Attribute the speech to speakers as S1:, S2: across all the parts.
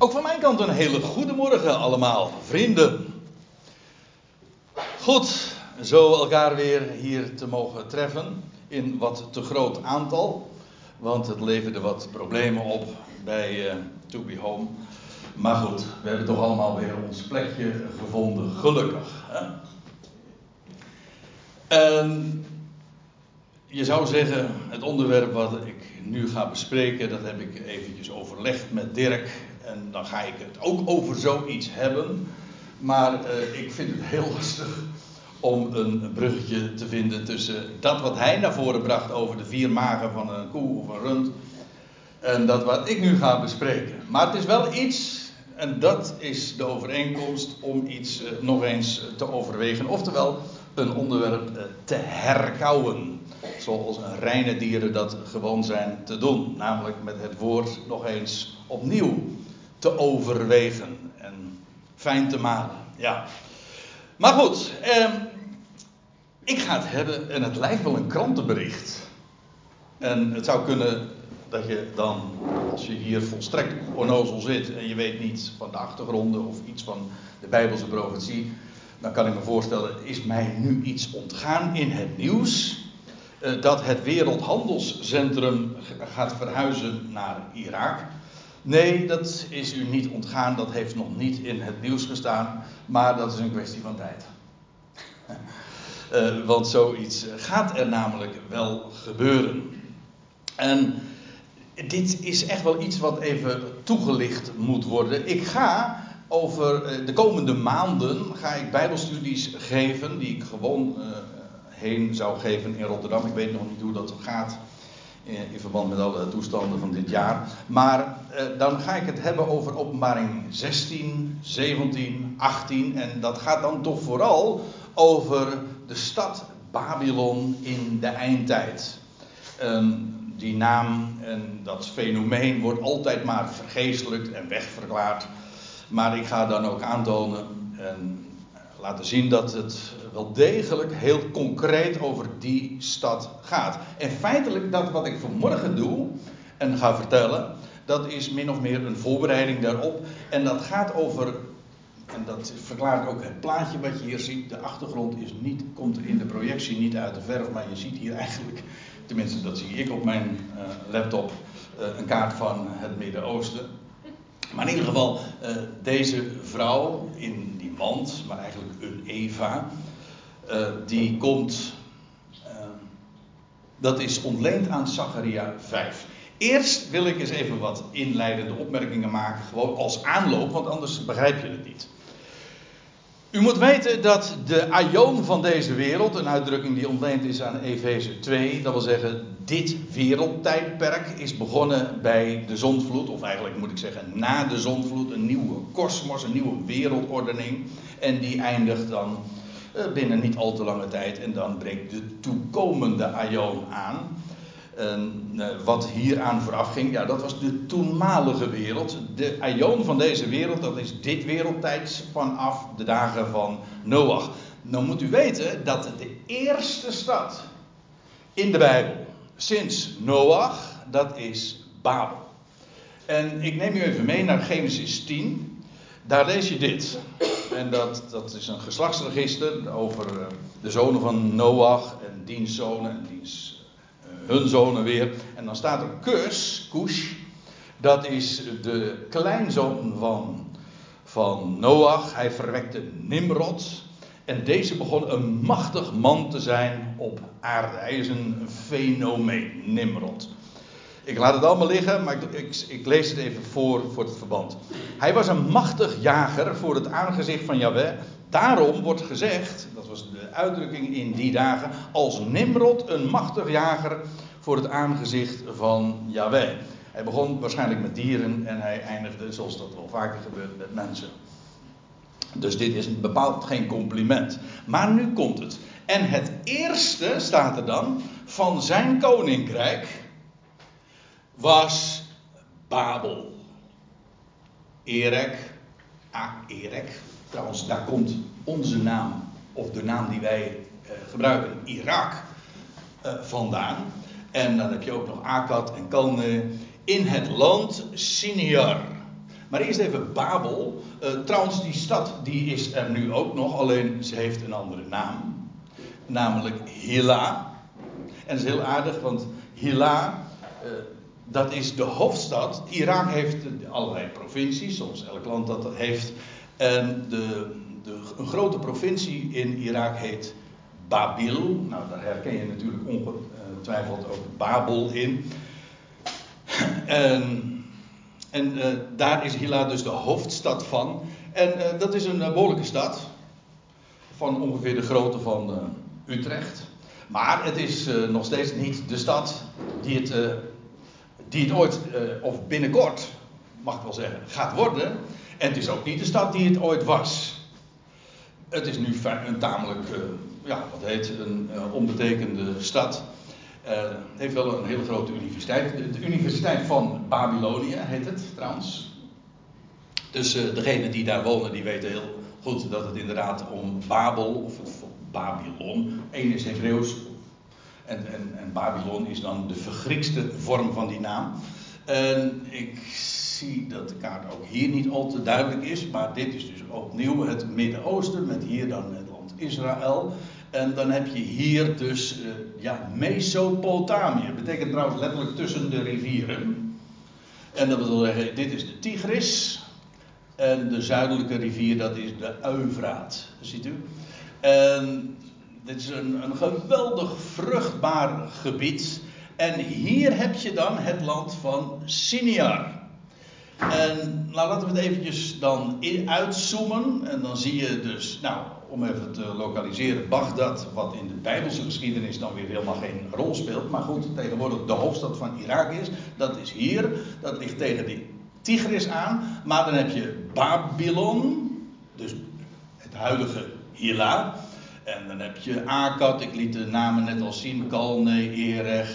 S1: Ook van mijn kant een hele goede morgen allemaal, vrienden. Goed, zo elkaar weer hier te mogen treffen in wat te groot aantal. Want het leverde wat problemen op bij uh, To Be Home. Maar goed, we hebben toch allemaal weer ons plekje gevonden, gelukkig. Hè? En je zou zeggen, het onderwerp wat ik nu ga bespreken, dat heb ik eventjes overlegd met Dirk. En dan ga ik het ook over zoiets hebben. Maar uh, ik vind het heel lastig om een bruggetje te vinden tussen dat wat hij naar voren bracht over de vier magen van een koe of een rund. En dat wat ik nu ga bespreken. Maar het is wel iets, en dat is de overeenkomst, om iets uh, nog eens te overwegen. Oftewel, een onderwerp uh, te herkauwen. Zoals reine dieren dat gewoon zijn te doen. Namelijk met het woord nog eens opnieuw te overwegen en fijn te malen. Ja. Maar goed, eh, ik ga het hebben en het lijkt wel een krantenbericht. En het zou kunnen dat je dan, als je hier volstrekt onnozel zit en je weet niets van de achtergronden of iets van de Bijbelse profetie, dan kan ik me voorstellen, is mij nu iets ontgaan in het nieuws uh, dat het Wereldhandelscentrum gaat verhuizen naar Irak. Nee, dat is u niet ontgaan, dat heeft nog niet in het nieuws gestaan, maar dat is een kwestie van tijd. uh, want zoiets gaat er namelijk wel gebeuren. En dit is echt wel iets wat even toegelicht moet worden. Ik ga over uh, de komende maanden ga ik bijbelstudies geven die ik gewoon uh, heen zou geven in Rotterdam. Ik weet nog niet hoe dat gaat in verband met alle toestanden van dit jaar. Maar eh, dan ga ik het hebben over openbaring 16, 17, 18. En dat gaat dan toch vooral over de stad Babylon in de eindtijd. Um, die naam en dat fenomeen wordt altijd maar vergeestelijkt en wegverklaard. Maar ik ga dan ook aantonen en laten zien dat het wel degelijk heel concreet over die stad gaat. En feitelijk dat wat ik vanmorgen doe en ga vertellen, dat is min of meer een voorbereiding daarop. En dat gaat over, en dat verklaart ook het plaatje wat je hier ziet. De achtergrond is niet, komt in de projectie niet uit de verf, maar je ziet hier eigenlijk, tenminste dat zie ik op mijn uh, laptop, uh, een kaart van het Midden-Oosten. Maar in ieder geval, uh, deze vrouw in die mand, maar eigenlijk een Eva, uh, die komt. Uh, dat is ontleend aan Zacharia 5. Eerst wil ik eens even wat inleidende opmerkingen maken, gewoon als aanloop, want anders begrijp je het niet. U moet weten dat de aion van deze wereld, een uitdrukking die ontleend is aan Efeze 2, dat wil zeggen, dit wereldtijdperk is begonnen bij de zondvloed, of eigenlijk moet ik zeggen na de zondvloed, een nieuwe kosmos, een nieuwe wereldordening. En die eindigt dan binnen niet al te lange tijd en dan breekt de toekomende aion aan. En, uh, wat hieraan vooraf ging, ja, dat was de toenmalige wereld. De aion van deze wereld, dat is dit wereldtijd vanaf de dagen van Noach. Nou moet u weten dat de eerste stad in de Bijbel sinds Noach, dat is Babel. En ik neem u even mee naar Genesis 10. Daar lees je dit. En dat, dat is een geslachtsregister over de zonen van Noach en diens zonen en diens hun zonen weer. En dan staat er Kus, Kush, dat is de kleinzoon van, van Noach. Hij verwekte Nimrod. En deze begon een machtig man te zijn op aarde. Hij is een fenomeen, Nimrod. Ik laat het allemaal liggen, maar ik, ik, lees het even voor voor het verband. Hij was een machtig jager voor het aangezicht van Yahweh. Daarom wordt gezegd, dat was de uitdrukking in die dagen, als Nimrod een machtig jager voor het aangezicht van Yahweh. Hij begon waarschijnlijk met dieren en hij eindigde, zoals dat wel vaker gebeurt, met mensen. Dus dit is bepaald geen compliment. Maar nu komt het. En het eerste, staat er dan, van zijn koninkrijk was Babel. Erek, ah, Erek, trouwens daar komt onze naam, of de naam die wij uh, gebruiken, Irak, uh, vandaan. En dan heb je ook nog Akkad en Kalne in het land Siniar. Maar eerst even Babel. Uh, trouwens, die stad die is er nu ook nog, alleen ze heeft een andere naam. Namelijk Hila. En dat is heel aardig, want Hila, uh, dat is de hoofdstad. Irak heeft allerlei provincies, zoals elk land dat heeft. En de, de, een grote provincie in Irak heet Babil. Nou, daar herken je natuurlijk ongetwijfeld ook Babel in. En, en uh, daar is Hila dus de hoofdstad van. En uh, dat is een uh, behoorlijke stad. Van ongeveer de grootte van Utrecht. Maar het is nog steeds niet de stad die het, die het ooit, of binnenkort, mag ik wel zeggen, gaat worden. En het is ook niet de stad die het ooit was. Het is nu een tamelijk, ja, wat heet, een onbetekende stad. Uh, heeft wel een hele grote universiteit. De, Universiteit van Babylonië heet het trouwens. Dus degenen die daar wonen, die weten heel goed dat het inderdaad om Babel of Babylon. Eén is Hebreeuws en, en, en Babylon is dan de vergriekste vorm van die naam. En ik zie dat de kaart ook hier niet al te duidelijk is, maar dit is dus opnieuw het Midden-Oosten met hier dan het land Israël. En dan heb je hier dus uh, ja, Mesopotamië. Dat betekent trouwens letterlijk tussen de rivieren. En dat wil zeggen, dit is de Tigris. En de zuidelijke rivier, dat is de Eufraat. Ziet u? En dit is een, een geweldig vruchtbaar gebied. En hier heb je dan het land van Siniar. En nou, laten we het eventjes dan uitzoomen. En dan zie je dus, nou, om even te lokaliseren, Bagdad, wat in de Bijbelse geschiedenis dan weer helemaal geen rol speelt. Maar goed, tegenwoordig de hoofdstad van Irak is. Dat is hier. Dat ligt tegen de Tigris aan. Maar dan heb je Babylon, dus het huidige Hila. En dan heb je Akkad, ik liet de namen net al zien, Kalne, Erech.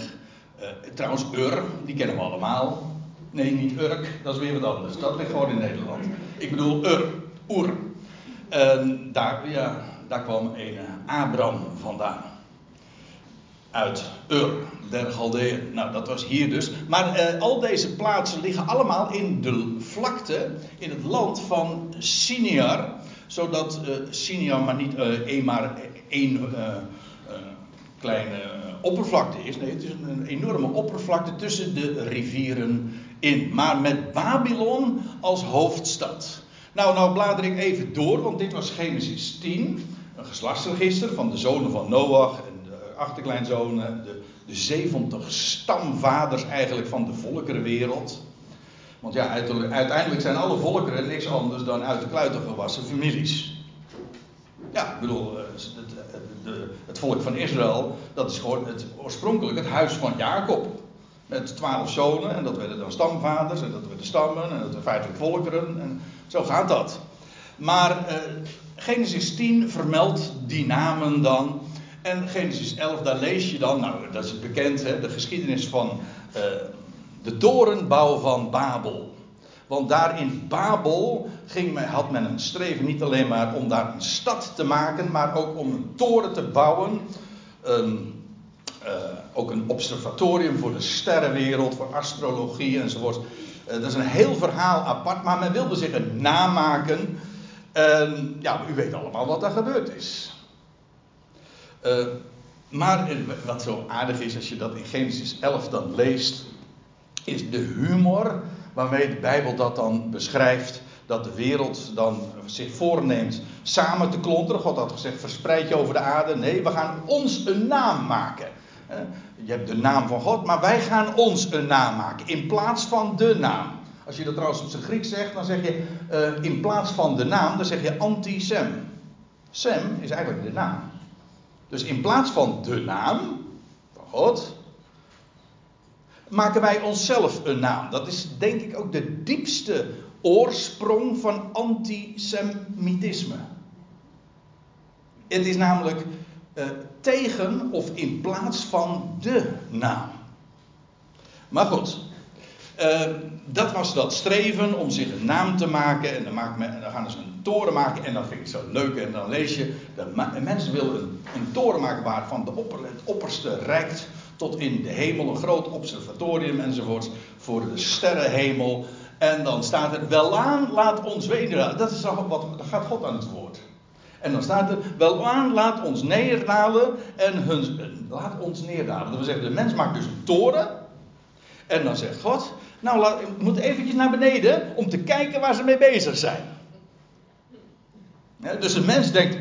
S1: Uh, trouwens, Ur, die kennen we allemaal. Nee, niet Urk, dat is weer wat anders. Dat ligt gewoon in Nederland. Ik bedoel Ur, Oer. En daar, ja, daar kwam een Abram vandaan. Uit Ur, der Galdeën. Nou, dat was hier dus. Maar eh, al deze plaatsen liggen allemaal in de vlakte, in het land van Siniar. Zodat Siniar maar niet uh, een, maar één uh, kleine oppervlakte is. Nee, het is een enorme oppervlakte tussen de rivieren in. Maar met Babylon als hoofdstad. Nou, nou blader ik even door, want dit was Genesis 10. Een geslachtsregister van de zonen van Noach en de achterkleinzonen. De, de 70 stamvaders eigenlijk van de volkerenwereld. Want ja, uiteindelijk zijn alle volkeren niks anders dan uit de kluiten gewassen families. Ja, ik bedoel, eh, het, het, het volk van Israël, dat is gewoon het, oorspronkelijk het huis van Jacob. Met twaalf zonen, en dat werden dan stamvaders, en dat werden stammen, en dat werden feitelijk volkeren. En zo gaat dat. Maar uh, Genesis 10 vermeldt die namen dan. En Genesis 11, daar lees je dan, nou dat is bekend, hè, de geschiedenis van uh, de torenbouw van Babel. Want daar in Babel ging men, had men een streven niet alleen maar om daar een stad te maken, maar ook om een toren te bouwen. Uh, ook een observatorium voor de sterrenwereld, voor astrologie enzovoort. Uh, dat is een heel verhaal apart, maar men wilde zich een namaken. En ja, u weet allemaal wat er gebeurd is. Uh, maar wat zo aardig is als je dat in Genesis 11 dan leest, is de humor waarmee de Bijbel dat dan beschrijft. Dat de wereld dan zich voorneemt samen te klonteren. God had gezegd: verspreid je over de aarde. Nee, we gaan ons een naam maken. Je hebt de naam van God, maar wij gaan ons een naam maken in plaats van de naam. Als je dat trouwens op zijn Grieks zegt, dan zeg je uh, in plaats van de naam, dan zeg je anti-sem. Sem is eigenlijk de naam. Dus in plaats van de naam van God, maken wij onszelf een naam. Dat is denk ik ook de diepste oorsprong van antisemitisme. Het is namelijk uh, tegen of in plaats van de naam. Maar goed, uh, dat was dat streven om zich een naam te maken. En dan, maakt men, dan gaan ze een toren maken. En dat vind ik zo leuk. En dan lees je, de mensen willen een, toren maken waarvan de opper, het opperste reikt tot in de hemel. Een groot observatorium enzovoort voor de sterrenhemel. En dan staat er, welaan laat ons weder. Dat is wat, gaat God aan het woord. En dan staat er, welaan laat ons neerdalen en hun, laat ons neerdalen. Dat wil zeggen, de mens maakt dus een toren. En dan zegt God, nou laat, ik moet eventjes naar beneden om te kijken waar ze mee bezig zijn. dus de mens denkt,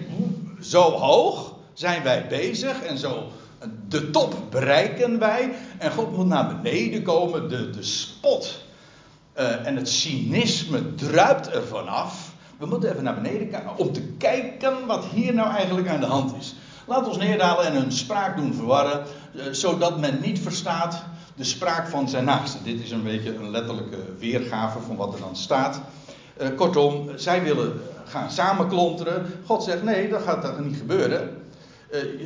S1: zo hoog zijn wij bezig en zo de top bereiken wij. En God moet naar beneden komen, de, de spot uh, en het cynisme druipt er vanaf. We moeten even naar beneden kijken om te kijken wat hier nou eigenlijk aan de hand is. Laat ons neerdalen en hun spraak doen verwarren, uh, zodat men niet verstaat de spraak van zijn naaste. Dit is een beetje een letterlijke weergave van wat er dan staat. Uh, kortom, zij willen gaan samenklonteren. God zegt: nee, dat gaat dat niet gebeuren.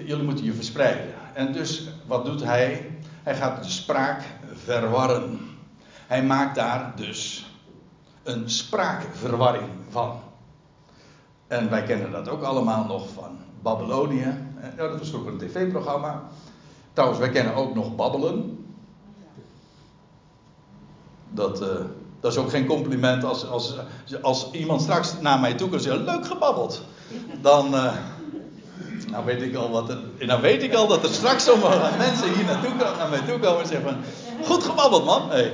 S1: jullie moeten je verspreiden. En dus, wat doet hij? Hij gaat de spraak verwarren. Hij maakt daar dus een spraakverwarring van. En wij kennen dat ook allemaal nog van Babylonië. Ja, dat was vroeger een tv-programma. Trouwens, wij kennen ook nog babbelen. Dat, uh, dat is ook geen compliment als, als, als iemand straks naar mij toe kan zeggen: Leuk gebabbeld. Dan. Uh, nou weet ik al wat er. Nou weet ik al dat er straks sommige mensen hier naartoe, naar mij toe komen en zeggen van. Goed gebabbeld man. Hey.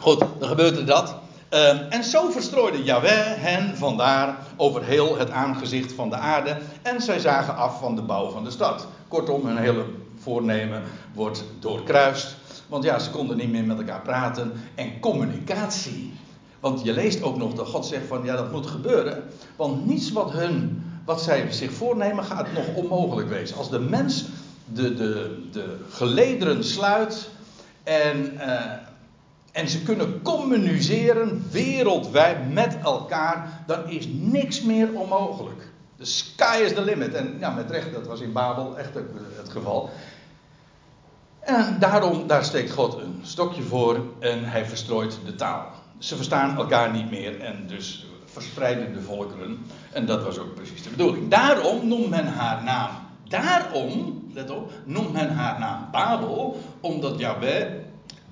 S1: Goed, dan gebeurde dat. Uh, en zo verstrooide Yahweh hen vandaar over heel het aangezicht van de aarde. En zij zagen af van de bouw van de stad. Kortom, hun hele voornemen wordt doorkruist. Want ja, ze konden niet meer met elkaar praten. En communicatie. Want je leest ook nog dat God zegt van ja, dat moet gebeuren. Want niets wat hun, wat zij zich voornemen, gaat nog onmogelijk wezen. Als de mens de, de, de gelederen sluit en. Uh, en ze kunnen communiceren wereldwijd met elkaar, dan is niks meer onmogelijk. De sky is the limit. En ja, met recht, dat was in Babel echt het geval. En daarom, daar steekt God een stokje voor en hij verstrooit de taal. Ze verstaan elkaar niet meer en dus verspreiden de volkeren. En dat was ook precies de bedoeling. Daarom noemt men haar naam. Daarom, let op, noemt men haar naam Babel, omdat Yahweh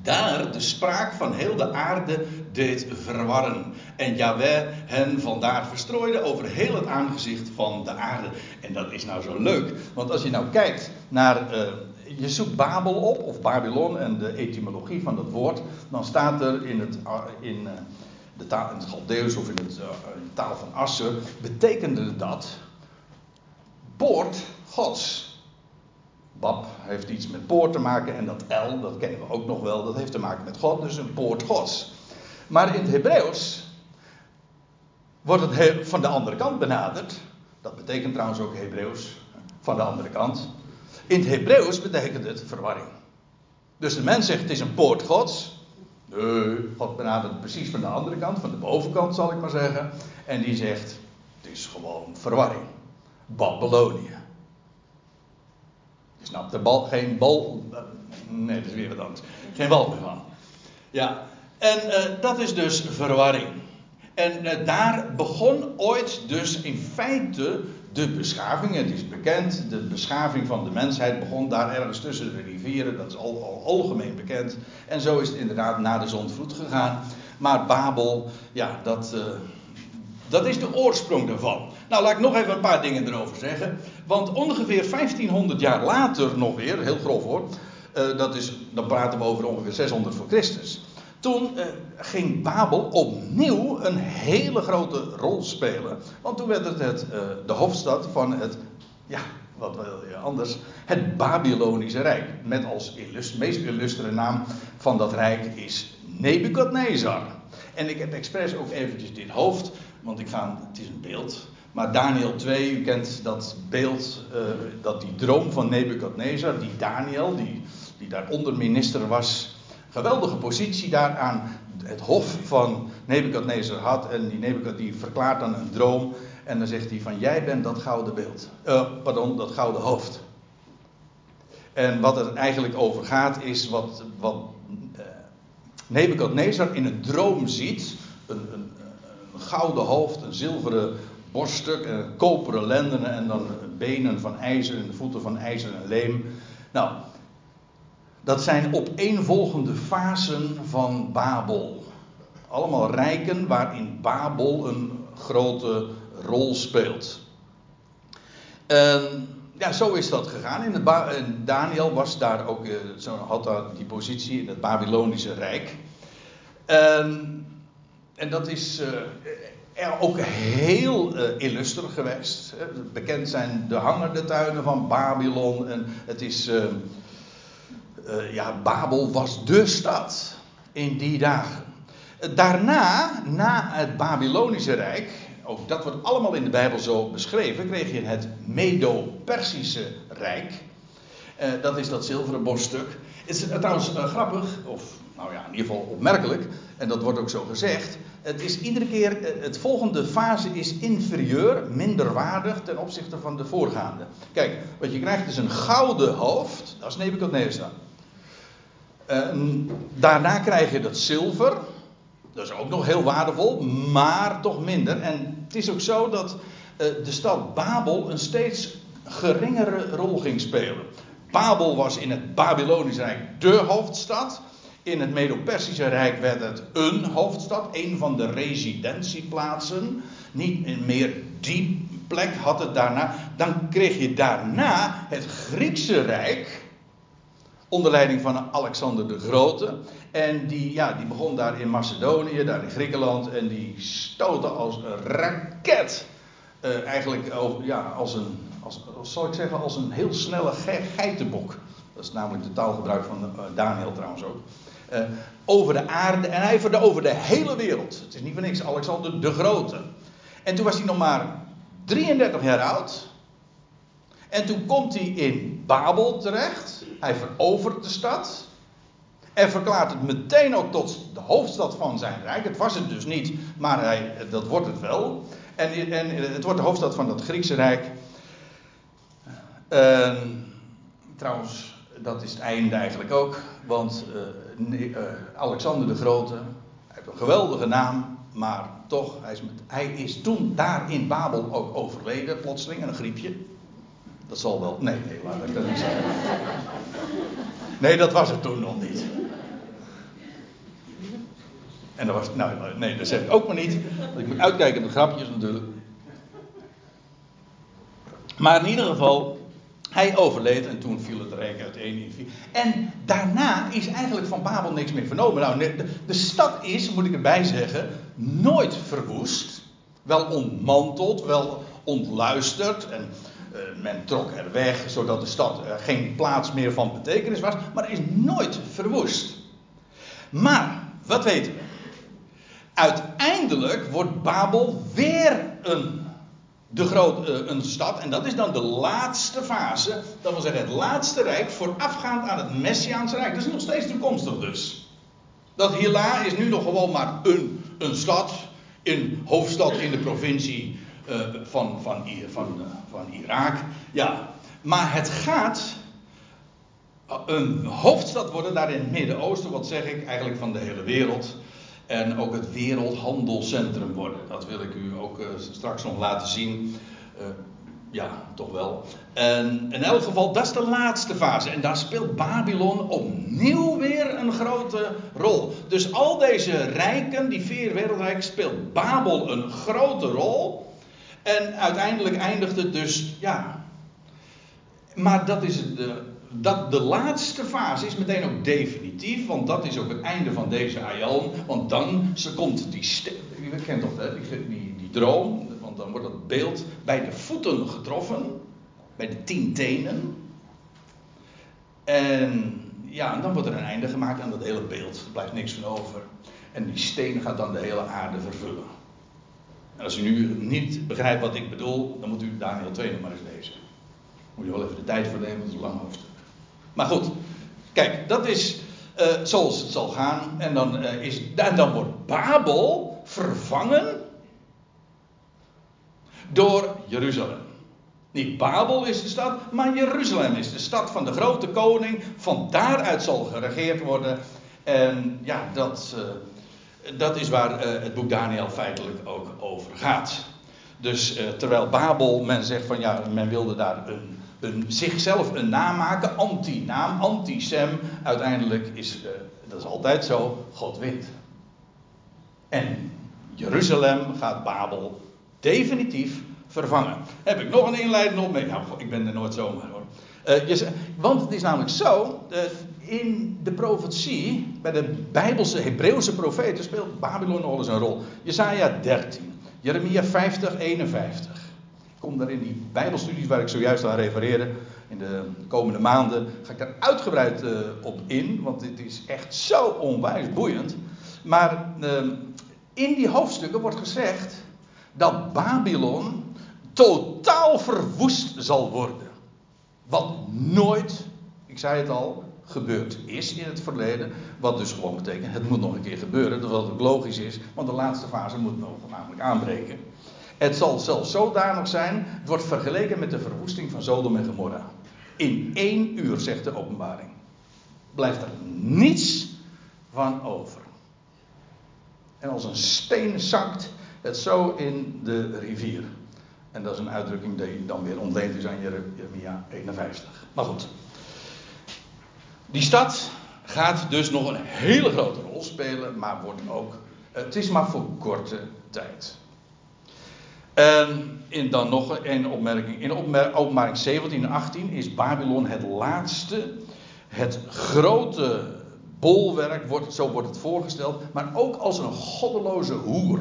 S1: daar de spraak van heel de aarde deed verwarren. En Yahweh hen vandaar verstrooide over heel het aangezicht van de aarde. En dat is nou zo leuk, want als je nou kijkt naar. Uh, je zoekt Babel op, of Babylon, en de etymologie van dat woord. Dan staat er in, het, uh, in, uh, de taal, in het Galdeus of in, het, de taal van Asser. betekende dat. poort Gods. Bab heeft iets met poort te maken en dat L, dat kennen we ook nog wel, dat heeft te maken met God, dus een poort Gods. Maar in het Hebreeuws wordt het van de andere kant benaderd. Dat betekent trouwens ook Hebreeuws, van de andere kant. In het Hebreeuws betekent het verwarring. Dus de mens zegt het is een poort Gods. Nee, God benadert het precies van de andere kant, van de bovenkant zal ik maar zeggen. En die zegt het is gewoon verwarring. Babylonië. Je snapt er bal, geen bal. Nee, dat is weer wat anders. Geen bal meer van. Ja, en uh, dat is dus verwarring. En uh, daar begon ooit dus in feite de beschaving. Het is bekend, de beschaving van de mensheid begon daar ergens tussen de rivieren. Dat is al, al algemeen bekend. En zo is het inderdaad na de zondvloed gegaan. Maar Babel, ja, dat. Uh, dat is de oorsprong daarvan. Nou, laat ik nog even een paar dingen erover zeggen. Want ongeveer 1500 jaar later nog weer, heel grof hoor. Uh, dat is, dan praten we over ongeveer 600 voor Christus. Toen uh, ging Babel opnieuw een hele grote rol spelen. Want toen werd het, het uh, de hoofdstad van het, ja, wat wil je anders, het Babylonische Rijk. Met als meest illustere naam van dat rijk is Nebukadnezar. En ik heb expres ook eventjes dit hoofd want ik ga, het is een beeld. Maar Daniel 2, u kent dat beeld, uh, dat die droom van Nebukadnezar, die Daniel, die, die daar onderminister was, geweldige positie daar aan het hof van Nebukadnezar had. En die Nebukadnezar die verklaart dan een droom. En dan zegt hij van jij bent dat gouden beeld. Uh, pardon, dat gouden hoofd. En wat er eigenlijk over gaat is wat, wat uh, Nebukadnezar in een droom ziet. Een, een, een gouden hoofd, een zilveren borststuk, en koperen lendenen en dan benen van ijzer en voeten van ijzer en leem. Nou, dat zijn opeenvolgende fasen van Babel. Allemaal rijken waarin Babel een grote rol speelt. En ja, zo is dat gegaan. In en Daniel was daar ook, eh, zo had daar die positie in het Babylonische Rijk. En, en dat is uh, ook heel uh, illuster geweest. Bekend zijn de hangende tuinen van Babylon. En het is, ja, Babel was de stad in die dagen. Daarna, na het Babylonische Rijk, ook dat wordt allemaal in de Bijbel zo beschreven, kreeg je het Medo-Persische Rijk. Uh, dat is dat zilveren borststuk. Het is trouwens grappig, of nou ja, in ieder geval opmerkelijk, en dat wordt ook zo gezegd. Het is iedere keer, het volgende fase is inferieur, minder waardig ten opzichte van de voorgaande. Kijk, wat je krijgt is een gouden hoofd, dat is Nebuchadnezzar. daarna krijg je dat zilver, dat is ook nog heel waardevol, maar toch minder. En het is ook zo dat uh, de stad Babel een steeds geringere rol ging spelen. Babel was in het Babylonisch Rijk de hoofdstad. In het Medo-Persische Rijk werd het een hoofdstad, een van de residentieplaatsen. Niet meer die plek had het daarna. Dan kreeg je daarna het Griekse Rijk. Onder leiding van Alexander de Grote. En die, ja, die begon daar in Macedonië, daar in Griekenland. En die stootte als een raket. Uh, eigenlijk over, ja, als een, als, zal ik zeggen, als een heel snelle ge geitenbok. Dat is namelijk de taalgebruik van uh, Daniel trouwens ook. Uh, over de aarde en hij verde over de hele wereld. Het is niet voor niks Alexander de Grote. En toen was hij nog maar 33 jaar oud. En toen komt hij in Babel terecht. Hij verovert de stad. En verklaart het meteen ook tot de hoofdstad van zijn rijk. Het was het dus niet, maar hij, dat wordt het wel. En, en het wordt de hoofdstad van dat Griekse rijk. Uh, trouwens, dat is het einde eigenlijk ook. Want uh, Alexander de Grote, heeft een geweldige naam. Maar toch, hij is, is toen daar in Babel ook overleden, plotseling, een griepje. Dat zal wel. Nee, nee, laat ik dat niet zeggen. Nee, dat was het toen nog niet. En dat was. Nou, nee, dat zeg ik ook maar niet. Want ik moet uitkijken met grapjes natuurlijk. Maar in ieder geval. Hij overleed en toen viel het rijk uiteen in vier. En daarna is eigenlijk van Babel niks meer vernomen. Nou, de, de stad is, moet ik erbij zeggen, nooit verwoest. Wel ontmanteld, wel ontluisterd. En uh, men trok er weg, zodat de stad uh, geen plaats meer van betekenis was. Maar is nooit verwoest. Maar, wat weten we? Uiteindelijk wordt Babel weer een, de groot, uh, een stad. En dat is dan de laatste fase. Dat wil zeggen het laatste rijk voorafgaand aan het Messiaanse rijk. Dat is nog steeds toekomstig dus. Dat Hila is nu nog gewoon maar een, een stad. Een hoofdstad in de provincie uh, van, van, van, uh, van Irak. Ja, maar het gaat een hoofdstad worden daar in het Midden-Oosten. Wat zeg ik eigenlijk van de hele wereld. En ook het wereldhandelscentrum worden. Dat wil ik u ook uh, straks nog laten zien. Uh, ja, toch wel. En in elk geval, dat is de laatste fase. En daar speelt Babylon opnieuw weer een grote rol. Dus al deze rijken, die vier wereldrijken, speelt Babel een grote rol. En uiteindelijk eindigt het dus, ja. Maar dat is de, dat de laatste fase is meteen ook definitief, want dat is ook het einde van deze aion. Want dan ze komt die, je kent toch hè, die, die, die droom, want dan wordt dat beeld bij de voeten getroffen, bij de tien tenen. En ja, en dan wordt er een einde gemaakt aan dat hele beeld. Er blijft niks van over. En die steen gaat dan de hele aarde vervullen. En als u nu niet begrijpt wat ik bedoel, dan moet u Daniel 2 nog maar eens lezen. Moet je wel even de tijd voor nemen, dat is lang hoofdstuk. Maar goed, kijk, dat is uh, zoals het zal gaan. En dan, uh, is, en dan wordt Babel vervangen door Jeruzalem. Niet Babel is de stad, maar Jeruzalem is de stad van de grote koning. Van daaruit zal geregeerd worden. En ja, dat, uh, dat is waar het boek Daniel feitelijk ook over gaat. Dus terwijl Babel, men zegt van ja, men wilde daar een zichzelf een naam maken, anti-naam, anti-Sem. Uiteindelijk is, uh, dat is altijd zo, God wint. En Jeruzalem gaat Babel definitief vervangen. Heb ik nog een inleiding op? Nou, ik ben er nooit zomaar hoor. Je, want het is namelijk zo, in de profetie, bij de Bijbelse, Hebreeuwse profeten, speelt Babylon nog eens een rol. Jesaja 13, Jeremia 50, 51. Kom daar in die Bijbelstudies waar ik zojuist aan refereerde, in de komende maanden, ga ik daar uitgebreid uh, op in, want dit is echt zo onwijs boeiend. Maar ehm, in die hoofdstukken wordt gezegd dat Babylon totaal verwoest zal worden. Wat nooit, ik zei het al, gebeurd is in het verleden. Wat dus gewoon betekent, het moet nog een keer gebeuren. Dat wat ook logisch is, want de laatste fase moet nog namelijk aanbreken. Het zal zelfs zodanig zijn, het wordt vergeleken met de verwoesting van Sodom en Gomorra. In één uur, zegt de openbaring. Blijft er niets van over. En als een steen zakt het zo in de rivier. En dat is een uitdrukking die dan weer ontleend is aan Jeremia 51. Maar goed. Die stad gaat dus nog een hele grote rol spelen, maar wordt ook. Het is maar voor korte tijd. En in dan nog een opmerking. In openbaring 17 en 18 is Babylon het laatste, het grote bolwerk, wordt, zo wordt het voorgesteld, maar ook als een goddeloze hoer.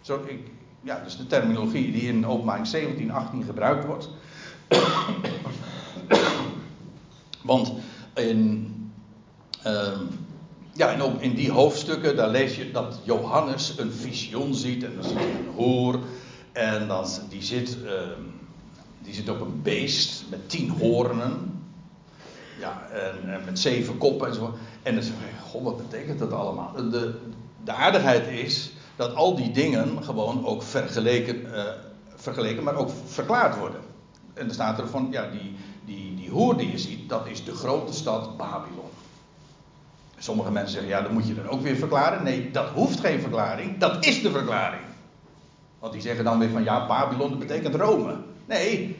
S1: Zo, ik, ja, dus de terminologie die in openbaring 17 en 18 gebruikt wordt. Want in, uh, ja, in, in, die hoofdstukken, daar lees je dat Johannes een visioen ziet. En dan ziet hij een hoer. En dan, die, zit, uh, die zit op een beest met tien hoornen. Ja, en, met zeven koppen en zo. En dan zeg je, god, wat betekent dat allemaal? De, de aardigheid is dat al die dingen gewoon ook vergeleken, uh, vergeleken, maar ook verklaard worden. En dan staat er van, ja, die, die, die hoer die je ziet, dat is de grote stad Babylon. Sommige mensen zeggen, ja, dan moet je dan ook weer verklaren. Nee, dat hoeft geen verklaring, dat is de verklaring. Want die zeggen dan weer van, ja, Babylon, dat betekent Rome. Nee,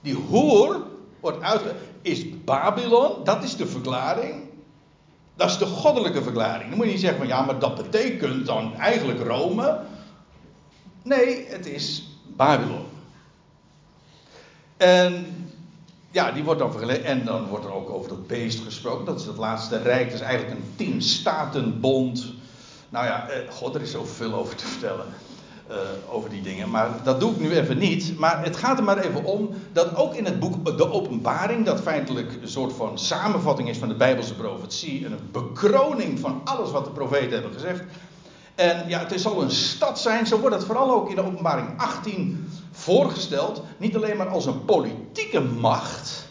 S1: die hoer wordt uitge... is Babylon, dat is de verklaring. Dat is de goddelijke verklaring. Dan moet je niet zeggen van, ja, maar dat betekent dan eigenlijk Rome. Nee, het is Babylon. En ja, die wordt dan vergeleken. En dan wordt er ook over dat beest gesproken. Dat is het laatste rijk. Dat is eigenlijk een tien statenbond. Nou ja, eh, god, er is zoveel over te vertellen. Uh, over die dingen. Maar dat doe ik nu even niet. Maar het gaat er maar even om dat ook in het boek De Openbaring, dat feitelijk een soort van samenvatting is van de Bijbelse profetie. En een bekroning van alles wat de profeten hebben gezegd. En ja, het zal een stad zijn. Zo wordt het vooral ook in de Openbaring 18 voorgesteld. Niet alleen maar als een politieke macht.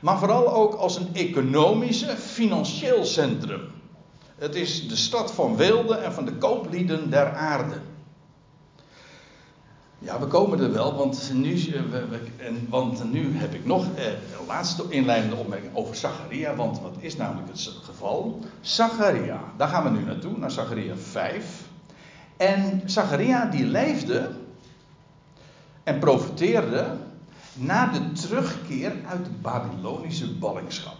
S1: Maar vooral ook als een economische, financieel centrum. Het is de stad van wilde en van de kooplieden der aarde. Ja, we komen er wel, want nu, eh, en, want nu heb ik nog eh, een laatste inleidende opmerking over Zacharia. Want wat is namelijk het geval? Zacharia, daar gaan we nu naartoe, naar Zacharia 5. En Zacharia die leefde en profiteerde na de terugkeer uit de Babylonische ballingschap.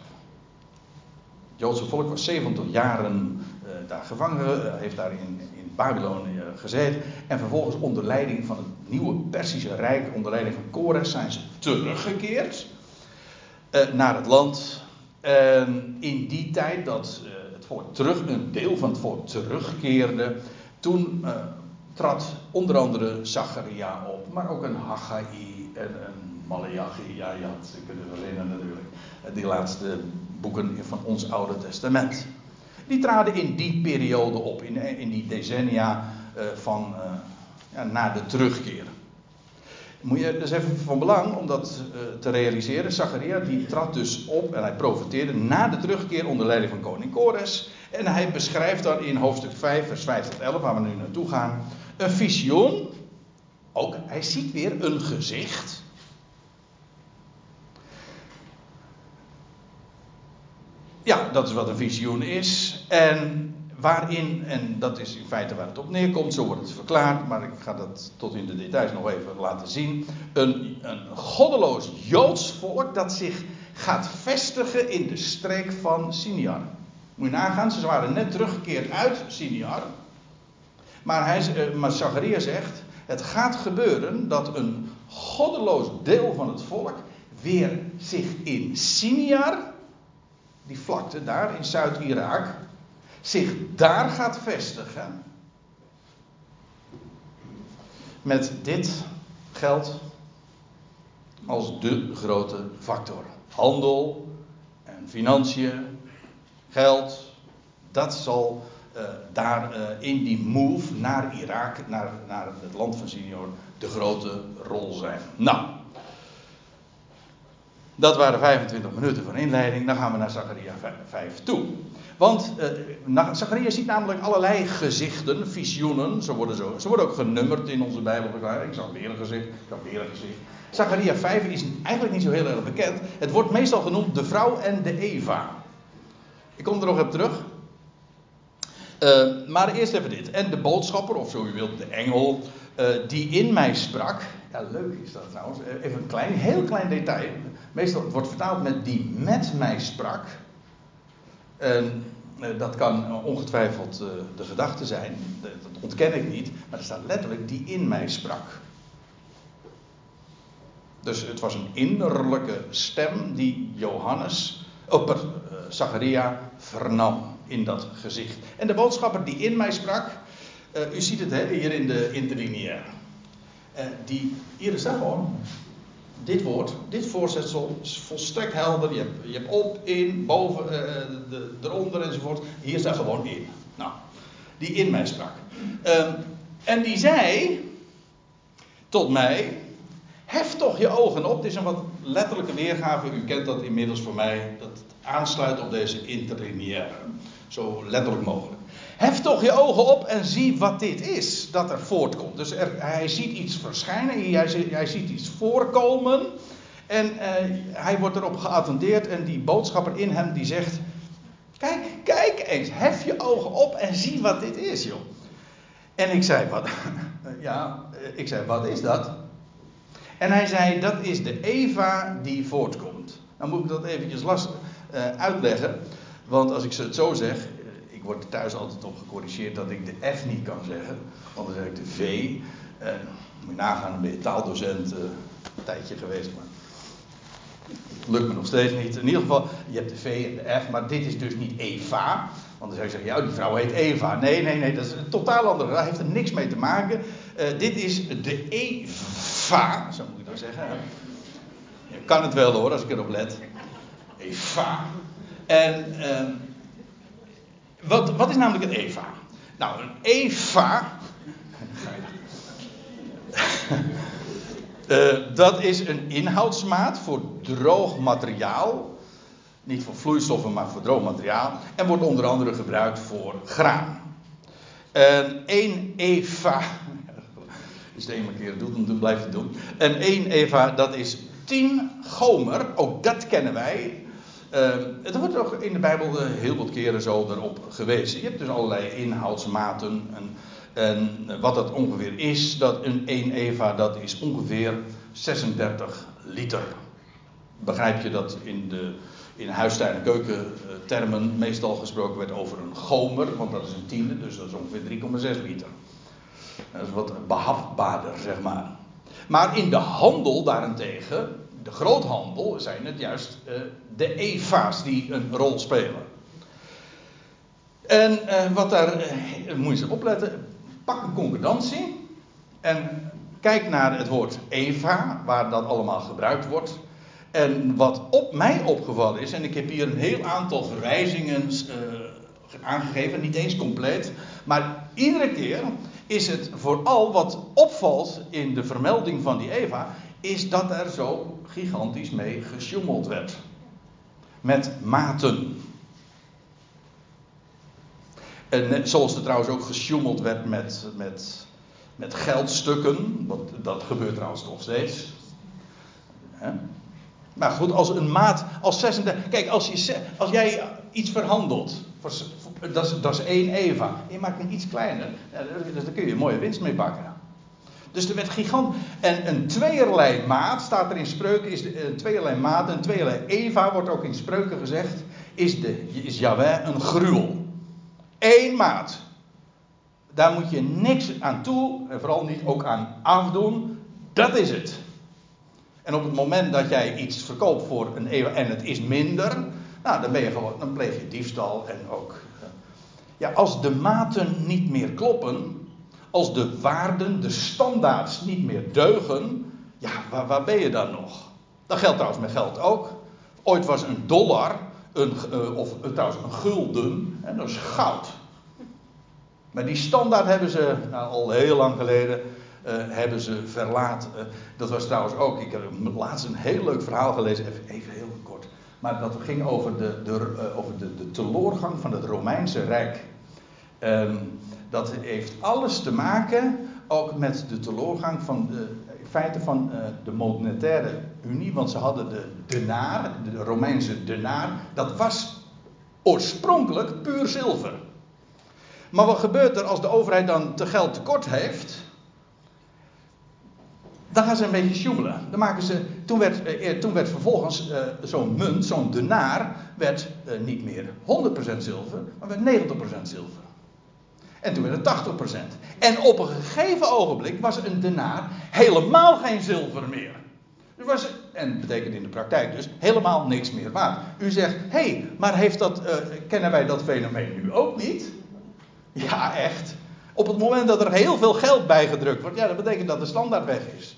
S1: Het Joodse volk was 70 jaren daar gevangen, uh, heeft daar in, in Babylon gezeten. En vervolgens onder leiding van het nieuwe Persische Rijk, onder leiding van Kores, zijn ze teruggekeerd naar het land. En in die tijd dat het volk terug, een deel van het volk terugkeerde, toen trad onder andere Zacharia op, maar ook een Haggai en een Malachi. Ja, ja, ze kunnen herinneren natuurlijk. Die laatste boeken van ons Oude Testament. Die traden in die periode op, in, in die decennia uh, van uh, ja, na de terugkeer. Moet je, dus even van belang om dat te realiseren. Zacharia die trad dus op en hij profeteerde na de terugkeer onder leiding van koning Kores. En hij beschrijft dan in hoofdstuk 5, vers 5 tot 11, waar we nu naartoe gaan, een visioen. Ook, hij ziet weer een gezicht. Ja, dat is wat een visioen is. En waarin, en dat is in feite waar het op neerkomt, zo wordt het verklaard, maar ik ga dat tot in de details nog even laten zien. Een, een goddeloos Joods volk dat zich gaat vestigen in de streek van Siniar. Moet je nagaan, ze waren net teruggekeerd uit Siniar. Maar, hij, eh, maar Zachariah zegt, het gaat gebeuren dat een goddeloos deel van het volk weer zich in Siniar, die vlakte daar in Zuid-Irak, zich daar gaat vestigen. Met dit geld als de grote factor. Handel en financiën, geld, dat zal uh, daar uh, in die move naar Irak, naar, naar het land van Senior, de grote rol zijn. Nou, dat waren 25 minuten van inleiding. Dan gaan we naar Zachariah 5 toe. Want uh, Zachariah ziet namelijk allerlei gezichten, visioenen. Ze worden, zo, ze worden ook genummerd in onze Bijbelverklaring. Ik zag weer een gezicht, ik zag weer een gezicht. Zachariah 5 is eigenlijk niet zo heel erg bekend. Het wordt meestal genoemd de vrouw en de Eva. Ik kom er nog op terug. Uh, maar eerst even dit. En de boodschapper, of zo u wilt, de engel, uh, die in mij sprak. Ja, leuk is dat trouwens. Even een klein, heel klein detail. Meestal wordt vertaald met die met mij sprak. En uh, dat kan ongetwijfeld de gedachte zijn. Dat ontken ik niet. Maar er staat letterlijk die in mij sprak. Dus het was een innerlijke stem die Johannes, oh, uh, Zacharia vernam in dat gezicht. En de boodschapper die in mij sprak, u ziet het hè, hier in de interlineair. Uh, die, hier is daar gewoon dit woord, dit voorzetsel is volstrekt helder. Je hebt, je op, in, boven, de, eronder enzovoort. Hier staat gewoon in. Nou, die in mij sprak. Uh, en die zei tot mij, Hef toch je ogen op. Dit is een wat letterlijke weergave. U kent dat inmiddels voor mij. Dat aansluit op deze interlineaire. Zo letterlijk mogelijk. Hef toch je ogen op en zie wat dit is dat er voortkomt. Dus er, hij ziet iets verschijnen, hij, ziet iets voorkomen. En eh, hij wordt erop geattendeerd en die boodschapper in hem die zegt... Kijk, kijk eens, hef je ogen op en zie wat dit is, joh. En ik zei, wat, ja, ik zei, wat is dat? En hij zei, dat is de Eva die voortkomt. Nou moet ik dat eventjes last, uh, uitleggen. Want als ik het zo zeg, word thuis altijd op gecorrigeerd dat ik de F niet kan zeggen. Want dan zeg ik de V. Moet je nagaan, dan ben je taaldocent uh, een tijdje geweest. Maar lukt me nog steeds niet. In ieder geval, je hebt de V en de F, maar dit is dus niet Eva. Want dan zou je zeggen, ja, die vrouw heet Eva. Nee, nee, nee, dat is een totaal andere. Daar heeft er niks mee te maken. Uh, dit is de Eva, zo moet ik dat zeggen. Je kan het wel hoor, als ik erop let. Eva. En uh, wat, wat is namelijk een Eva? Nou, een Eva. uh, dat is een inhoudsmaat voor droog materiaal. Niet voor vloeistoffen, maar voor droog materiaal. En wordt onder andere gebruikt voor graan. En 1 Eva. Is de ene keer het doet, dan blijft het doen. En 1 Eva, dat is 10 gomer. Ook dat kennen wij. Uh, er wordt ook in de Bijbel uh, heel wat keren zo erop gewezen. Je hebt dus allerlei inhoudsmaten. En, en wat dat ongeveer is, dat een 1 Eva, dat is ongeveer 36 liter. Begrijp je dat in de in huistuin- en keukentermen meestal gesproken werd over een gomer, want dat is een tiende, dus dat is ongeveer 3,6 liter. Dat is wat behapbaarder, zeg maar. Maar in de handel daarentegen, de groothandel, zijn het juist uh, de EVA's die een rol spelen. En uh, wat daar, uh, moet je eens opletten, pak een concordantie en kijk naar het woord EVA, waar dat allemaal gebruikt wordt. En wat op mij opgevallen is, en ik heb hier een heel aantal verwijzingen aangegeven, niet eens compleet, maar iedere keer is het vooral wat opvalt in de vermelding van die Eva, is dat er zo gigantisch mee gesjoemeld werd. Met maten. En zoals er trouwens ook gesjoemeld werd met, met, met geldstukken, want dat gebeurt trouwens nog steeds. Maar goed, als een maat, als 36. Kijk, als, je, als jij iets verhandelt dat is, dat is één Eva. Je maakt hem iets kleiner. Daar kun je een mooie winst mee pakken. Dus er werd gigant. En een tweeërlei maat, staat er in spreuken, is de, een tweeërlei maat, een tweeërlei Eva, wordt ook in spreuken gezegd, is, de, is Yahweh een gruwel. Eén maat. Daar moet je niks aan toe, en vooral niet ook aan afdoen. Dat is het. En op het moment dat jij iets verkoopt voor een eeuw en het is minder, nou, dan, ben je gewoon, dan pleeg je diefstal en ook. Eh, ja, als de maten niet meer kloppen, als de waarden, de standaards niet meer deugen, ja, waar, waar ben je dan nog? Dat geldt trouwens met geld ook. Ooit was een dollar, een, uh, of uh, trouwens een gulden, en dat is goud. Maar die standaard hebben ze nou, al heel lang geleden uh, hebben ze verlaten. dat was trouwens ook, ik heb laatst een heel leuk verhaal gelezen, even, even heel kort. Maar dat ging over de, de, de, de teloorgang van het Romeinse Rijk. Um, dat heeft alles te maken ook met de teloorgang van de, in feite van uh, de monetaire unie. Want ze hadden de denaar, de Romeinse denaar, dat was oorspronkelijk puur zilver. Maar wat gebeurt er als de overheid dan te geld tekort heeft? Dan gaan ze een beetje sjoemelen. Dan maken ze, toen, werd, eh, toen werd vervolgens uh, zo'n munt, zo'n denaar, werd uh, niet meer 100% zilver, maar werd 90% zilver. En toen werd het 80%. En op een gegeven ogenblik was een denaar helemaal geen zilver meer. Dus was, en dat betekent in de praktijk dus helemaal niks meer waard. U zegt, hé, hey, maar heeft dat, uh, kennen wij dat fenomeen nu ook niet? Ja, echt. Op het moment dat er heel veel geld bijgedrukt wordt, ja, dat betekent dat de standaard weg is.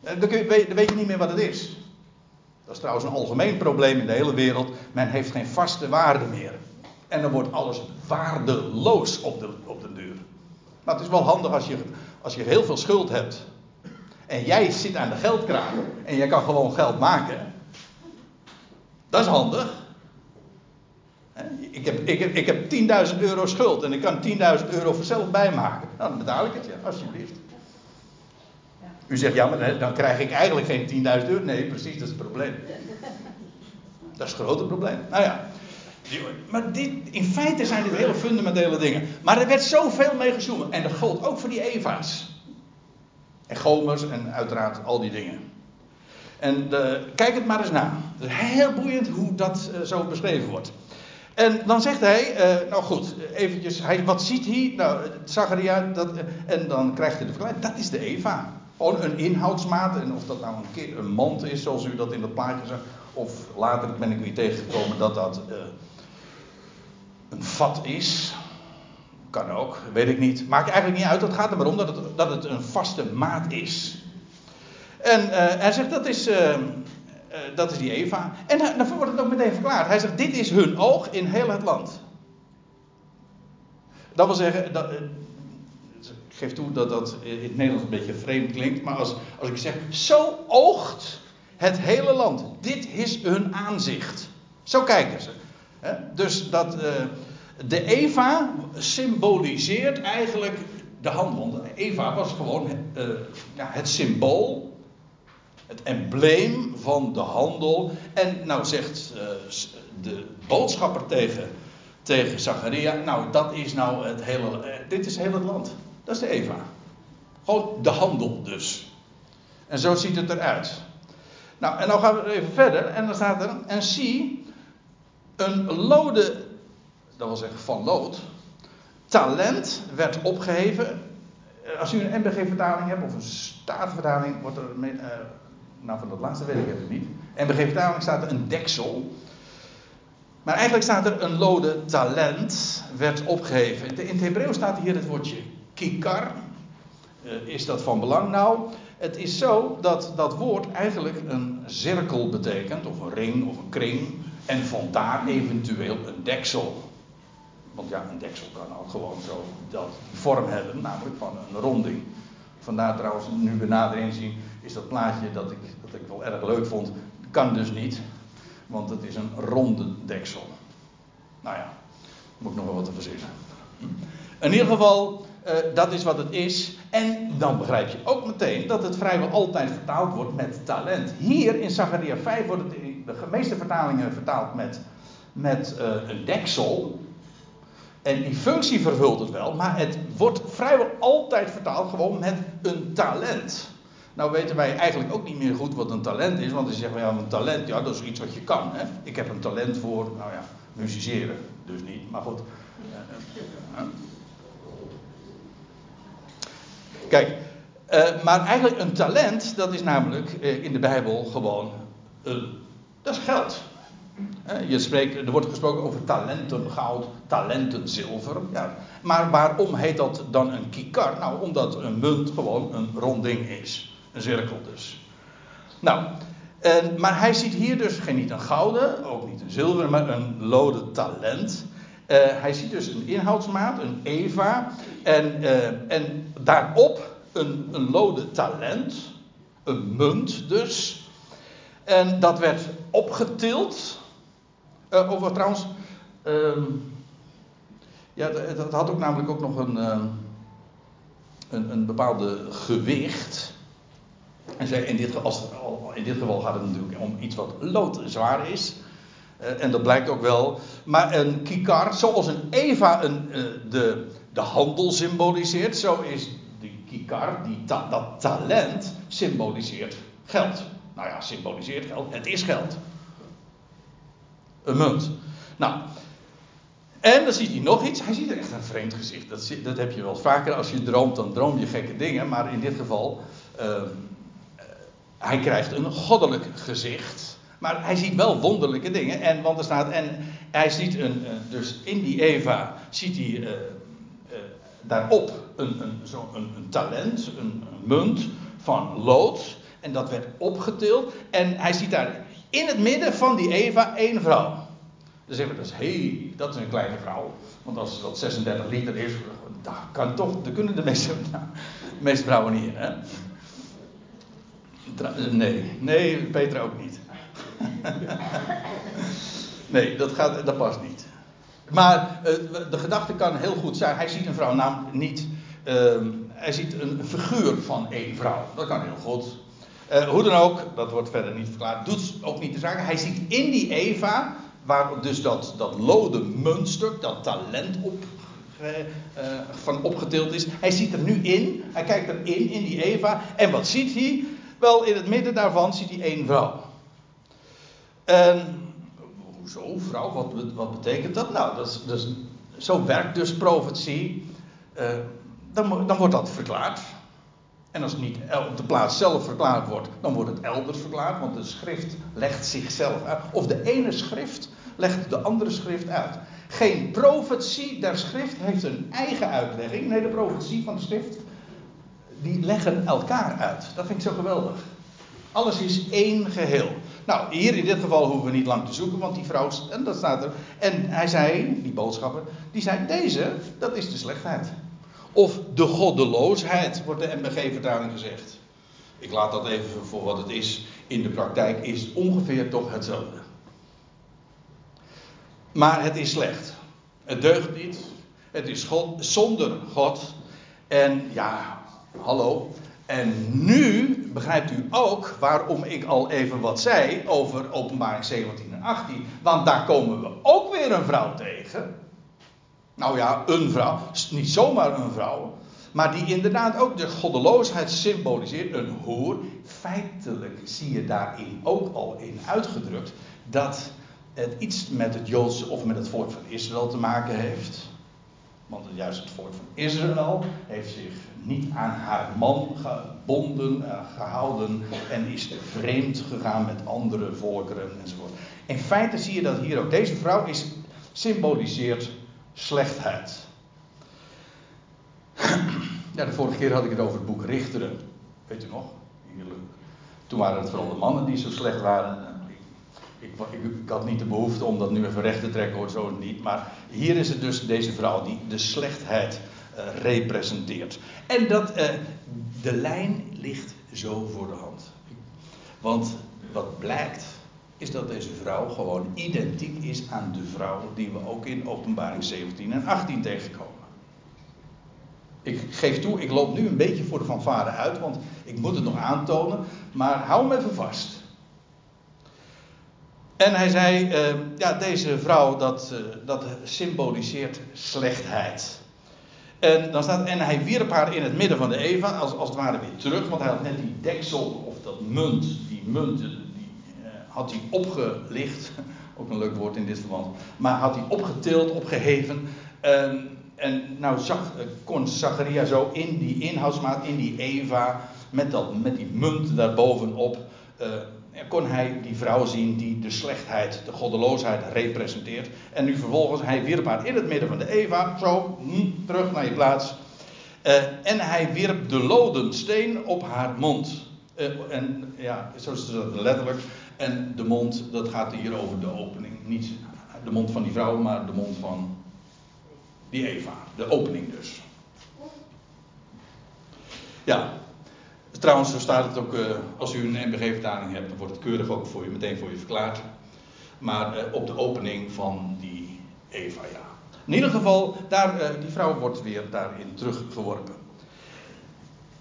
S1: Dan, kun je, dan weet je niet meer wat het is. Dat is trouwens een algemeen probleem in de hele wereld. Men heeft geen vaste waarde meer. En dan wordt alles waardeloos op de, op de deur. Maar het is wel handig als je, als je heel veel schuld hebt. En jij zit aan de geldkraan. En jij kan gewoon geld maken. Dat is handig. Ik heb, ik heb, ik heb 10.000 euro schuld en ik kan 10.000 euro voor zelf bijmaken. Nou, dan betaal ik het, ja, alsjeblieft. U zegt, ja, maar dan krijg ik eigenlijk geen 10.000 euro. Nee, precies, dat is het probleem. Dat is het grote probleem. Nou ja, maar dit, in feite zijn dit hele fundamentele dingen. Maar er werd zoveel mee gezoomd. En dat gold ook voor die Eva's. En Gomers en uiteraard al die dingen. En de, kijk het maar eens na. Het is heel boeiend hoe dat uh, zo beschreven wordt. En dan zegt hij, uh, nou goed, eventjes, hij, wat ziet hij? Nou, Zacharia, dat, en dan krijgt hij de verklaring, dat is de Eva. Gewoon een inhoudsmaat, en of dat nou een keer een mand is, zoals u dat in dat plaatje zag, of later ben ik weer tegengekomen dat dat een vat is. Kan ook, weet ik niet. Maakt eigenlijk niet uit. Het gaat er maar om dat het, dat het een vaste maat is. En uh, hij zegt dat is, uh, uh, dat is die Eva. En dan wordt het ook meteen verklaard. Hij zegt: Dit is hun oog in heel het land. Dat wil zeggen, dat, ik geef toe dat dat in het Nederlands een beetje vreemd klinkt. Maar als, als ik zeg: Zo oogt het hele land. Dit is hun aanzicht. Zo kijken ze. Dus dat, uh, de Eva symboliseert eigenlijk de handel. Eva was gewoon uh, ja, het symbool, het embleem van de handel. En nou zegt uh, de boodschapper tegen, tegen Zacharia, nou dat is nou het hele, dit is heel het land. Dat is de Eva. Gewoon de handel dus. En zo ziet het eruit. Nou, en dan gaan we even verder. En dan staat er, en zie, een lode, dat wil zeggen van lood, talent werd opgeheven. Eh, als u een MBG-vertaling hebt of een staatvertaling, wordt er. Uh, nou, van dat laatste weet ik even niet. MBG-vertaling staat er een deksel. Maar eigenlijk staat er een lode talent werd opgeheven. In het Hebreeuws staat hier het woordje kikar. Uh, is dat van belang? Nou, het is zo dat dat woord eigenlijk een cirkel betekent, of een ring of een kring. En vandaar eventueel een deksel. Want ja, een deksel kan ook gewoon zo dat, vorm hebben, namelijk van een ronding. Vandaar trouwens, nu we nader inzien, is dat plaatje dat ik, dat ik wel erg leuk vond, kan dus niet. Want het is een ronde deksel. Nou ja, moet ik nog wel wat te verzinnen. In ieder geval, uh, dat is wat het is. En dan begrijp je ook meteen dat het vrijwel altijd vertaald wordt met talent. Hier in Zacharia 5 wordt het de meeste vertalingen vertaald met, met uh, een deksel. En die functie vervult het wel, maar het wordt vrijwel altijd vertaald gewoon met een talent. Nou weten wij eigenlijk ook niet meer goed wat een talent is, want ze zeggen ja, een talent, ja, dat is iets wat je kan. Hè? Ik heb een talent voor, nou ja, musiceren, dus niet, maar goed. Kijk, uh, maar eigenlijk een talent, dat is namelijk uh, in de Bijbel gewoon een, dat is geld. Je spreekt, er wordt gesproken over talenten goud, talenten zilver. Ja. Maar waarom heet dat dan een kikar? Nou, omdat een munt gewoon een rond ding is. Een cirkel dus. Nou, en, maar hij ziet hier dus geen niet een gouden, ook niet een zilver, maar een lode talent. Uh, hij ziet dus een inhoudsmaat, een Eva. En, uh, en daarop een, een lode talent. Een munt dus. En dat werd opgetild. Uh, over trouwens. Uh, ja, dat had ook namelijk ook nog een, uh, een, een bepaalde gewicht. En in dit, als, in dit geval gaat het natuurlijk om iets wat loodzwaar is. Uh, en dat blijkt ook wel. Maar een kikar, zoals een Eva een, de, de handel symboliseert, zo is die kikar, die dat talent, symboliseert geld. Nou ja, symboliseert geld. Het is geld. Een munt. Nou. En dan ziet hij nog iets. Hij ziet er echt een vreemd gezicht. Dat, dat heb je wel vaker. Als je droomt, dan droom je gekke dingen. Maar in dit geval. Uh, hij krijgt een goddelijk gezicht. Maar hij ziet wel wonderlijke dingen. En, want er staat. En hij ziet een. Uh, dus in die Eva. Ziet hij. Uh, daarop een, een, zo een, een talent. Een, een munt. Van lood. En dat werd opgetild. En hij ziet daar in het midden van die Eva één vrouw. Dan zeggen we dus, hey, dat is een kleine vrouw. Want als dat 36 liter is, dat kan toch, dat kunnen de meeste, nou, vrouwen niet hè? Nee, nee, Petra ook niet. nee, dat, gaat, dat past niet. Maar uh, de gedachte kan heel goed zijn. Hij ziet een vrouw namelijk niet. Uh, hij ziet een figuur van één vrouw. Dat kan heel goed. Uh, hoe dan ook, dat wordt verder niet verklaard, doet ook niet de zaak. Hij ziet in die Eva, waar dus dat, dat lode muntstuk, dat talent op, uh, van opgetild is, hij ziet er nu in, hij kijkt erin, in die Eva, en wat ziet hij? Wel, in het midden daarvan ziet hij één vrouw. En, hoezo vrouw, wat, wat betekent dat? Nou, dat is, zo werkt dus profetie. Dan, dan wordt dat verklaard. En als niet op de plaats zelf verklaard wordt, dan wordt het elders verklaard, want de schrift legt zichzelf uit. Of de ene schrift legt de andere schrift uit. Geen profetie der schrift heeft een eigen uitlegging. Nee, de profetie van de schrift, die leggen elkaar uit. Dat vind ik zo geweldig. Alles is één geheel. Nou, hier in dit geval hoeven we niet lang te zoeken, want die vrouw, en dat staat er. En hij zei, die boodschapper, die zei: Deze, dat is de slechtheid. Of de goddeloosheid, wordt de MBG-vertaling gezegd. Ik laat dat even voor wat het is. In de praktijk is het ongeveer toch hetzelfde. Maar het is slecht. Het deugt niet. Het is zonder God. En ja, hallo. En nu begrijpt u ook waarom ik al even wat zei over openbaring 17 en 18. Want daar komen we ook weer een vrouw tegen. Nou ja, een vrouw. Niet zomaar een vrouw. Maar die inderdaad ook de goddeloosheid symboliseert. Een hoer. Feitelijk zie je daarin ook al in uitgedrukt. Dat het iets met het Joodse of met het volk van Israël te maken heeft. Want juist het volk van Israël heeft zich niet aan haar man gebonden, uh, gehouden. En is vreemd gegaan met andere volkeren enzovoort. In feite zie je dat hier ook. Deze vrouw is symboliseert slechtheid. Ja, de vorige keer had ik het over het boek Richteren. Weet u nog? Toen waren het vooral de mannen die zo slecht waren. Ik, ik, ik, had niet de behoefte om dat nu even recht te trekken, hoor, zo niet. Maar hier is het dus deze vrouw die de slechtheid uh, representeert. En dat, uh, de lijn ligt zo voor de hand. Want wat blijkt, is dat deze vrouw gewoon identiek is aan de vrouw die we ook in Openbaring 17 en 18 tegenkomen. Ik geef toe, ik loop nu een beetje voor de fanfare uit, want ik moet het nog aantonen, maar hou me even vast. En hij zei, uh, ja, deze vrouw, dat, uh, dat symboliseert slechtheid. En dan staat, en hij wierp haar in het midden van de Eva, als, als het ware weer terug, want hij had net die deksel, of dat munt, die munt, had hij opgelicht, ook een leuk woord in dit verband, maar had hij opgetild, opgeheven. Um, en nou zag, kon Zacharia zo in die inhoudsmaat, in die Eva, met, dat, met die munt daarbovenop, kon hij die vrouw zien die de slechtheid, de goddeloosheid representeert. En nu vervolgens, hij wierp haar in het midden van de Eva, zo, hm, terug naar je plaats. Uh, en hij wierp de loden steen op haar mond. Uh, en ja, zo is het letterlijk. En de mond, dat gaat hier over de opening. Niet de mond van die vrouw, maar de mond van die Eva. De opening dus. Ja, Trouwens, zo staat het ook, uh, als u een MBG-vertaling hebt, dan wordt het keurig ook voor je, meteen voor je verklaard. Maar uh, op de opening van die Eva, ja. In ieder geval, daar, uh, die vrouw wordt weer daarin teruggeworpen.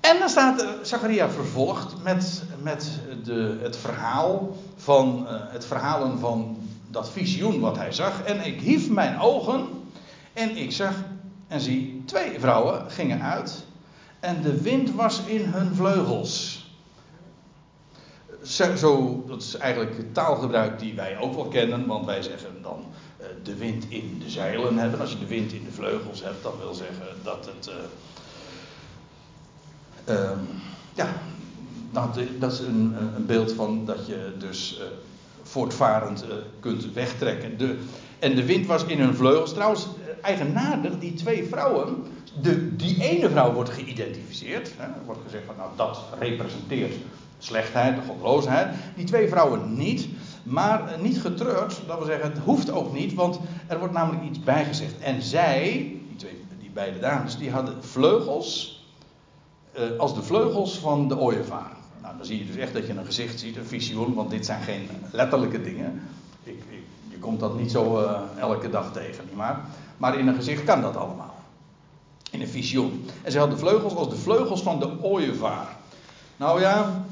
S1: En dan staat Zacharia vervolgd met, met de, het verhaal van het verhalen van dat visioen wat hij zag. En ik hief mijn ogen en ik zag en zie twee vrouwen gingen uit en de wind was in hun vleugels. Zo, dat is eigenlijk taalgebruik die wij ook wel kennen, want wij zeggen dan uh, de wind in de zeilen hebben. Als je de wind in de vleugels hebt, dan wil zeggen dat het. Uh, ja, dat, dat is een, een, beeld van dat je dus voortvarend kunt wegtrekken. De, en de wind was in hun vleugels. Trouwens, eigenaardig, die twee vrouwen de, die ene vrouw wordt geïdentificeerd. Hè, wordt gezegd van nou dat representeert slechtheid, de godloosheid. Die twee vrouwen niet. Maar eh, niet getreurd, dat wil zeggen, het hoeft ook niet, want er wordt namelijk iets bijgezegd. En zij, die, twee, die beide dames, die hadden vleugels eh, als de vleugels van de ooievaar. Nou, dan zie je dus echt dat je een gezicht ziet, een visioen, want dit zijn geen letterlijke dingen. Ik, je komt dat niet zo uh, elke dag tegen? Maar in een gezicht kan dat allemaal in een visioen. En ze had de vleugels als de vleugels van de ooievaar. Nou ja,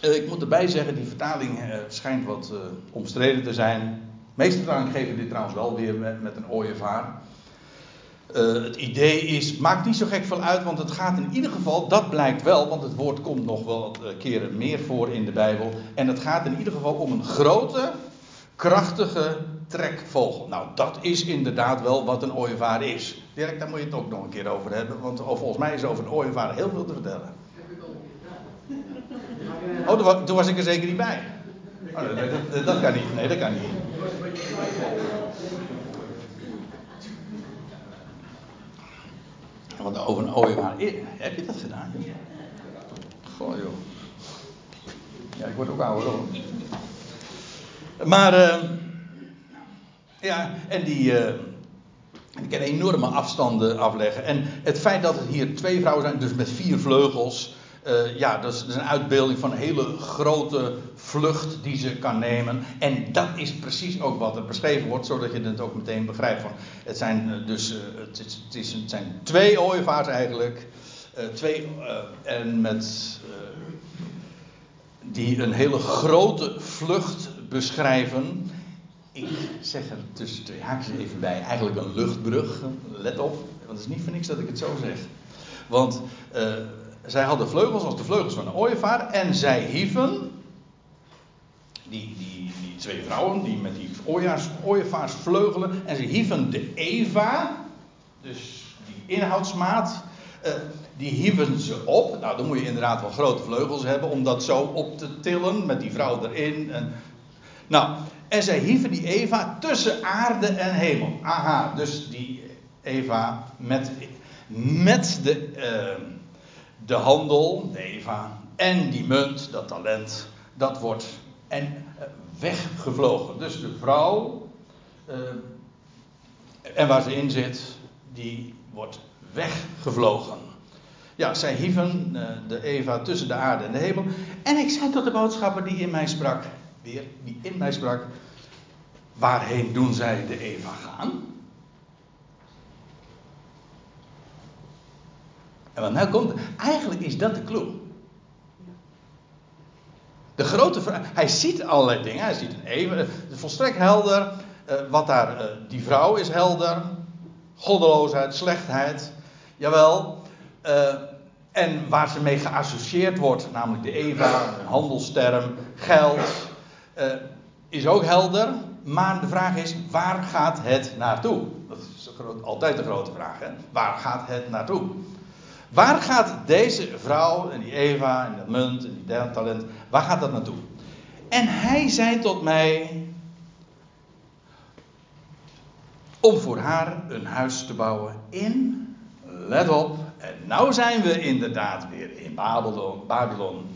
S1: eh, ik moet erbij zeggen, die vertaling eh, schijnt wat omstreden te zijn. Meeste vertalingen geven dit trouwens wel weer met, met een ooievaar. Uh, het idee is, maakt niet zo gek veel uit, want het gaat in ieder geval, dat blijkt wel, want het woord komt nog wel keren meer voor in de Bijbel. En het gaat in ieder geval om een grote, krachtige trekvogel. Nou, dat is inderdaad wel wat een ooievaar is. Dirk, daar moet je het ook nog een keer over hebben, want volgens mij is over een ooievaar heel veel te vertellen. Oh, toen was ik er zeker niet bij. Oh, dat, dat, kan niet. Nee, dat kan niet. Want over een ooievaar. Heb je dat gedaan? Goh, joh. Ja, ik word ook ouder hoor. Maar, uh, ja, en die. Uh, die kan enorme afstanden afleggen. En het feit dat het hier twee vrouwen zijn, dus met vier vleugels. Uh, ja, dat is, een uitbeelding van een hele grote vlucht die ze kan nemen. En dat is precies ook wat er beschreven wordt, zodat je het ook meteen begrijpt. Van, het zijn dus uh, het, is, het, is, het, zijn twee ooievaars eigenlijk. Twee, en met die een hele grote vlucht beschrijven. Ik zeg er tussen twee haakjes even bij, eigenlijk een luchtbrug. Let op, want het is niet voor niks dat ik het zo zeg. Want zij hadden vleugels als de vleugels van een ooievaar. En zij hieven, die, die, die twee vrouwen, die met die ooievaars vleugelen. En ze hieven de Eva, dus die inhoudsmaat. Uh, die hieven ze op. Nou, dan moet je inderdaad wel grote vleugels hebben om dat zo op te tillen met die vrouw erin. En, nou, en zij hieven die Eva tussen aarde en hemel. Aha, dus die Eva met, met de, uh, de handel, de Eva, en die munt, dat talent, dat wordt en, uh, weggevlogen. Dus de vrouw, uh, en waar ze in zit, die wordt weggevlogen. Ja, zij hieven de Eva tussen de aarde en de hemel. En ik zei tot de boodschapper die in mij sprak, weer, die in mij sprak, waarheen doen zij de Eva gaan? En wat nou komt, eigenlijk is dat de clue. De grote vraag, hij ziet allerlei dingen, hij ziet een Eva, volstrekt helder. Uh, wat daar, uh, die vrouw is helder. Goddeloosheid, slechtheid. Jawel. En waar ze mee geassocieerd wordt, namelijk de Eva, een handelsterm, geld, is ook helder. Maar de vraag is, waar gaat het naartoe? Dat is altijd de grote vraag. Hè? Waar gaat het naartoe? Waar gaat deze vrouw en die Eva en dat munt en die talent, waar gaat dat naartoe? En hij zei tot mij, om voor haar een huis te bouwen in, let op, en nou zijn we inderdaad weer in Babylon, Babylon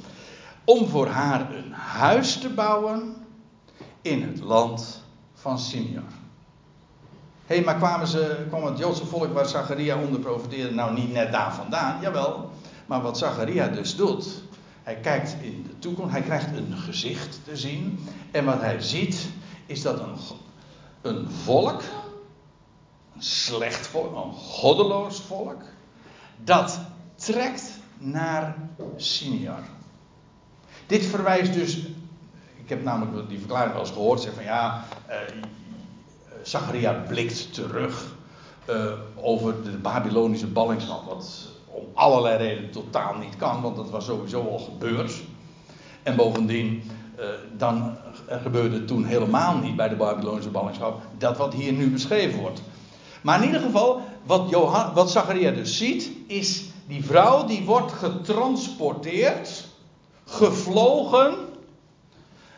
S1: om voor haar een huis te bouwen in het land van Simeon. Hé, hey, maar kwamen ze, kwam het Joodse volk waar Zacharia onder profeteerde nou niet net daar vandaan? Jawel, maar wat Zacharia dus doet, hij kijkt in de toekomst, hij krijgt een gezicht te zien. En wat hij ziet, is dat een, een volk, een slecht volk, een goddeloos volk, dat trekt naar Siniar. Dit verwijst dus ik heb namelijk die verklaring wel eens gehoord. Zeg van ja, uh, Zacharia blikt terug uh, over de Babylonische ballingschap. Wat om allerlei redenen totaal niet kan, want dat was sowieso al gebeurd. En bovendien, uh, dan gebeurde toen helemaal niet bij de Babylonische ballingschap dat wat hier nu beschreven wordt. Maar in ieder geval, wat, Johan, wat dus ziet, is die vrouw die wordt getransporteerd, gevlogen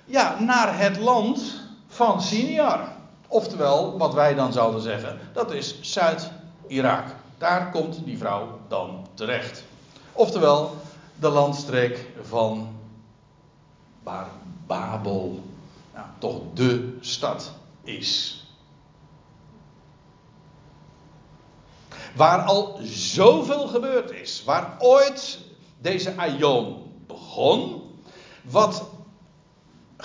S1: ja, naar het land van Siniar. Oftewel, wat wij dan zouden zeggen, dat is Zuid-Irak. Daar komt die vrouw dan terecht. Oftewel, de landstreek van waar Babel ja, toch de stad is. Waar al zoveel gebeurd is. Waar ooit deze Aion begon. Wat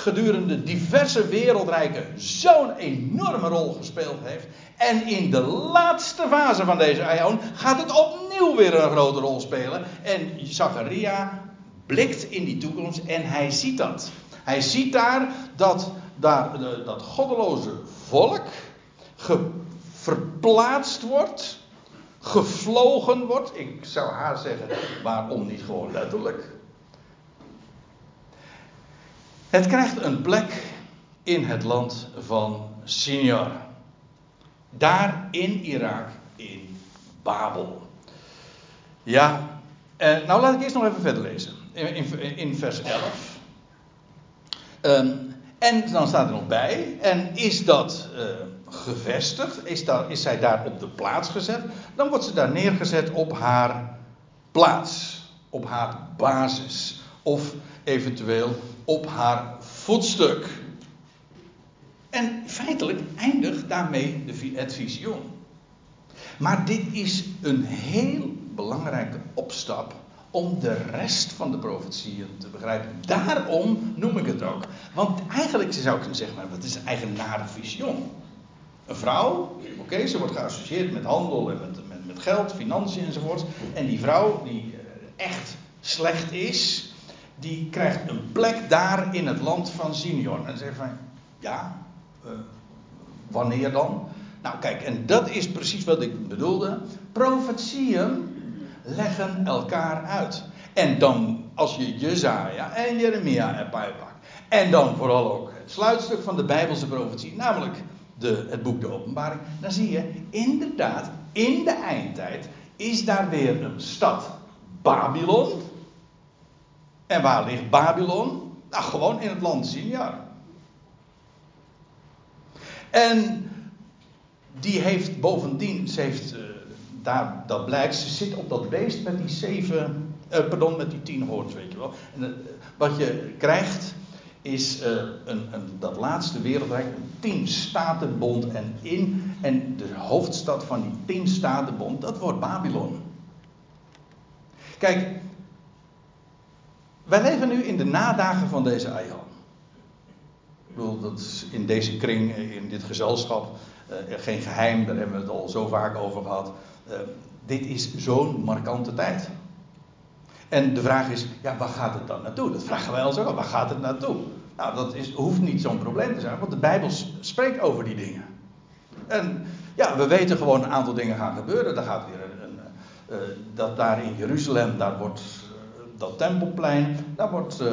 S1: gedurende diverse wereldrijken zo'n enorme rol gespeeld heeft. En in de laatste fase van deze aion gaat het opnieuw weer een grote rol spelen. En Zacharia blikt in die toekomst en hij ziet dat. Hij ziet daar dat daar, dat goddeloze volk verplaatst wordt, gevlogen wordt. Ik zou haar zeggen, waarom niet gewoon letterlijk? Het krijgt een plek in het land van Sinjar. Daar in Irak, in Babel. Ja, eh, nou laat ik eerst nog even verder lezen. In, in, vers 11. Um, ehm, en dan staat er nog bij. En is dat uh, gevestigd? Is, is zij daar op de plaats gezet? Dan wordt ze daar neergezet op haar plaats. Op haar basis. Of eventueel op haar voetstuk. En feitelijk eindigt daarmee het visioen. Maar dit is een heel belangrijke opstap om de rest van de profetieën te begrijpen. Daarom noem ik het ook. Want eigenlijk zou ik kunnen zeggen, wat is een nare visioen? Een vrouw, oké, ze wordt geassocieerd met handel en met, met, met geld, financiën enzovoort. En die vrouw die eh, echt slecht is, die krijgt een plek daar in het land van Simeon. En zegt van, ja, uh, wanneer dan? Nou kijk, en dat is precies wat ik bedoelde. Profetieën leggen elkaar uit. En dan, als je Jezaja en Jeremia erbij pakt. En dan vooral ook het sluitstuk van de Bijbelse profetie, namelijk de, het boek De Openbaring. Dan zie je inderdaad, in de eindtijd is daar weer een stad Babylon en waar ligt Babylon? Nou, gewoon in het land Sinjar. En die heeft bovendien, ze heeft, uh, daar, dat blijkt, ze zit op dat beest met die zeven, uh, pardon, met die tien hoorns, weet je wel. En uh, wat je krijgt is een, een, dat laatste wereldrijk, een tien statenbond. En in, en de hoofdstad van die tien statenbond, dat wordt Babylon. Kijk, wij leven nu in de nadagen van deze Aion. Ik bedoel, dat is in deze kring, in dit gezelschap, uh, geen geheim, daar hebben we het al zo vaak over gehad. Uh, dit is zo'n markante tijd. En de vraag is, ja, waar gaat het dan naartoe? Dat vragen wij ons ook waar gaat het naartoe? Nou, dat is, hoeft niet zo'n probleem te zijn, want de Bijbel spreekt over die dingen. En ja, we weten gewoon een aantal dingen gaan gebeuren. Er gaat weer een, een dat daar in Jeruzalem, daar wordt dat tempelplein, daar, wordt, uh,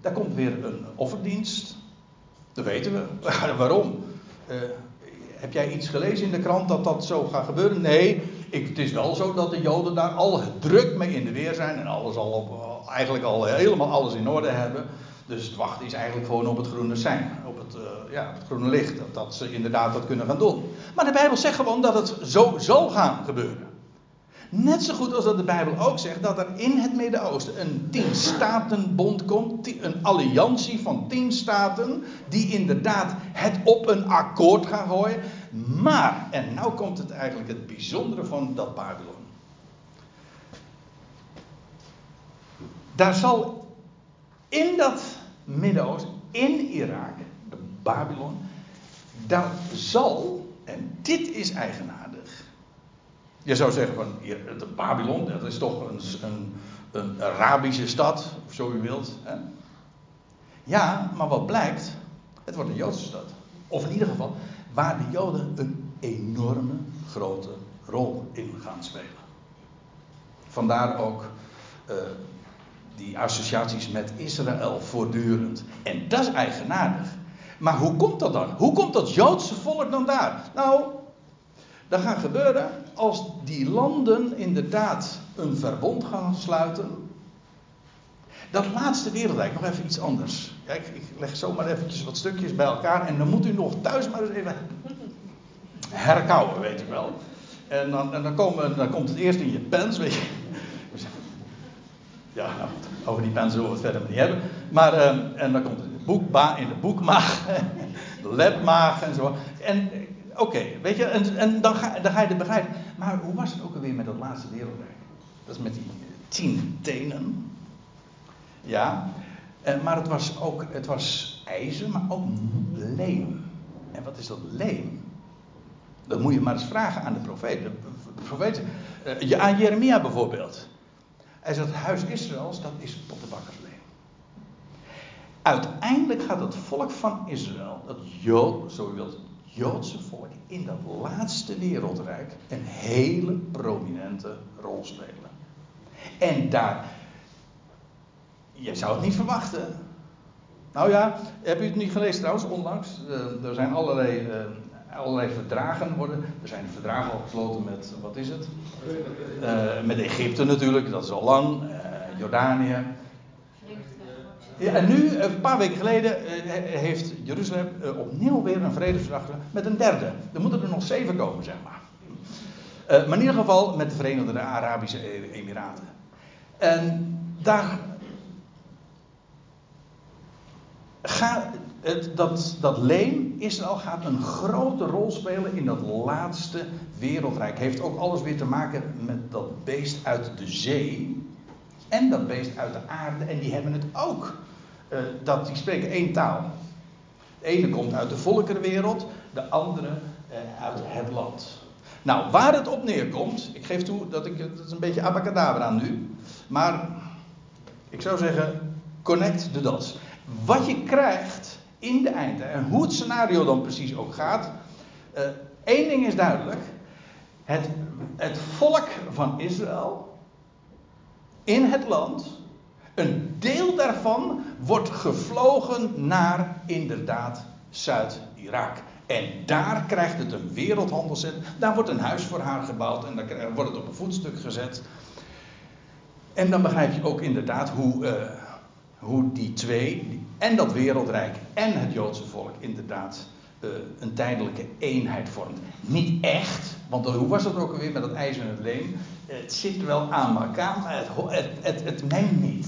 S1: daar komt weer een offerdienst. Dat weten we. Waarom? heb jij iets gelezen in de krant dat dat zo gaat gebeuren? Nee, ik, het is wel zo dat de Joden daar al druk mee in de weer zijn en alles al op, eigenlijk al helemaal alles in orde hebben. Dus het wachten is eigenlijk gewoon op het groene zijn, op het, ja, het groene licht, dat, dat ze inderdaad dat kunnen gaan doen. Maar de Bijbel zegt gewoon dat het zo zal gaan gebeuren. Net zo goed als dat de Bijbel ook zegt dat er in het Midden-Oosten een tien statenbond komt, een alliantie van tien staten, die inderdaad het op een akkoord gaan gooien. Maar, en nou komt het eigenlijk het bijzondere van dat Babylon. Daar zal in dat Midden-Oosten, in Irak, de Babylon, daar zal, en dit is eigenaardig. Je zou zeggen van, Babylon, dat is toch een, een, een Arabische stad, of zo u wilt. Hè? Ja, maar wat blijkt, het wordt een Joodse stad. Of in ieder geval, waar de Joden een enorme grote rol in gaan spelen. Vandaar ook uh, die associaties met Israël voortdurend. En dat is eigenaardig. Maar hoe komt dat dan? Hoe komt dat Joodse volk dan daar? Nou, dat gaat gebeuren als die landen inderdaad een verbond gaan sluiten. Dat laatste wereldrijk, nog even iets anders. Kijk, ik leg zomaar eventjes wat stukjes bij elkaar en dan moet u nog thuis maar eens even herkauwen, weet ik wel. En dan, dan, komen, komt het eerst in je pens, weet je. Ja, nou, over die pen zullen we het verder niet hebben. Maar, uh, en dan komt het in de, boekba, in de boekmaag, de ledmaag en zo. En oké, weet je, en, en dan, ga, dan ga je het begrijpen. Maar hoe was het ook alweer met dat laatste wereldrijk? Dat is met die tien tenen. Ja, en, maar het was ook het was ijzer, maar ook leem. En wat is dat leem? Dat moet je maar eens vragen aan de profeet. De profeet uh, aan Jeremia bijvoorbeeld. Hij zegt, huis Israëls, dat is pottenbakkersleem. Uiteindelijk gaat het volk van Israël, dat Jood, zo u wilt, Joodse volk, in dat laatste wereldrijk een hele prominente rol spelen. En daar, je zou het niet verwachten. Nou ja, heb u het niet gelezen trouwens, onlangs? Uh, er zijn allerlei uh, allerlei verdragen worden. Er zijn verdragen al gesloten met, wat is het? Uh, met Egypte natuurlijk, dat is al lang. Jordanië. Ja, en nu, een paar weken geleden, uh, heeft Jeruzalem opnieuw weer een vredesverdrag met een derde. Er moeten er nog zeven komen, zeg maar. maar in ieder geval met de Verenigde Arabische e- Emiraten. En daar gaat, het, dat, dat leem, Israël gaat een grote rol spelen in dat laatste wereldrijk. Heeft ook alles weer te maken met dat beest uit de zee. En dat beest uit de aarde. En die hebben het ook. Uh, dat, die spreken één taal. De ene komt uit de volkerenwereld, de andere uh, uit het land. Nou, waar het op neerkomt, ik geef toe dat ik, het is een beetje abacadabra nu. Maar ik zou zeggen, connect de dots. Wat je krijgt in de eindtijd. En hoe het scenario dan precies ook gaat. Uh, één ding is duidelijk. Het, het volk van Israël in het land. Een deel daarvan wordt gevlogen naar inderdaad Zuid-Irak. En daar krijgt het een wereldhandelscentrum. Daar wordt een huis voor haar gebouwd en dan wordt het op een voetstuk gezet. En dan begrijp je ook inderdaad hoe, uh, hoe die twee, en dat wereldrijk en het Joodse volk, inderdaad uh, een tijdelijke eenheid vormt. Niet echt, want hoe was het ook alweer met dat ijzer en het leem? Het zit wel aan elkaar, maar het, het, het, het niet.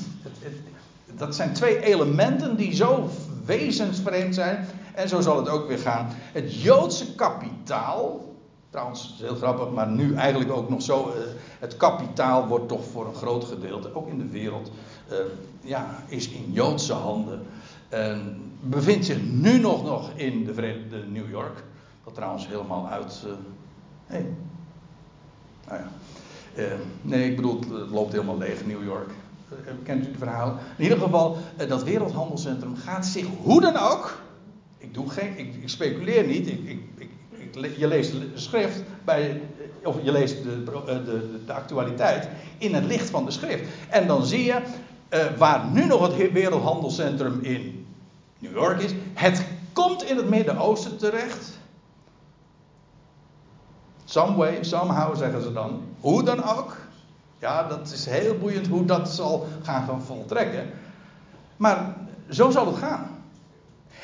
S1: Dat zijn twee elementen die zo wezensvreemd zijn. En zo zal het ook weer gaan. Het Joodse kapitaal, Trouwens, heel grappig, maar nu eigenlijk ook nog zo. Uh, het kapitaal wordt toch voor een groot gedeelte, ook in de wereld, uh, ja, is in Joodse handen. En bevindt zich nu nog, nog in de New York. Dat trouwens helemaal uit. Uh, hey. Nou ja. nee, ik bedoel, het loopt helemaal leeg, New York. Kent u het verhaal? In ieder geval, dat wereldhandelscentrum gaat zich hoe dan ook. Ik, doe geen, ik, ik speculeer niet. Ik, ik, je leest de schrift bij, of je leest de, de, de, actualiteit in het licht van de schrift. En dan zie je waar nu nog het wereldhandelscentrum in New York is. Het komt in het Midden-Oosten terecht. Some way, somehow zeggen ze dan. Hoe dan ook. Ja, dat is heel boeiend hoe dat zal gaan voltrekken. Maar zo zal het gaan.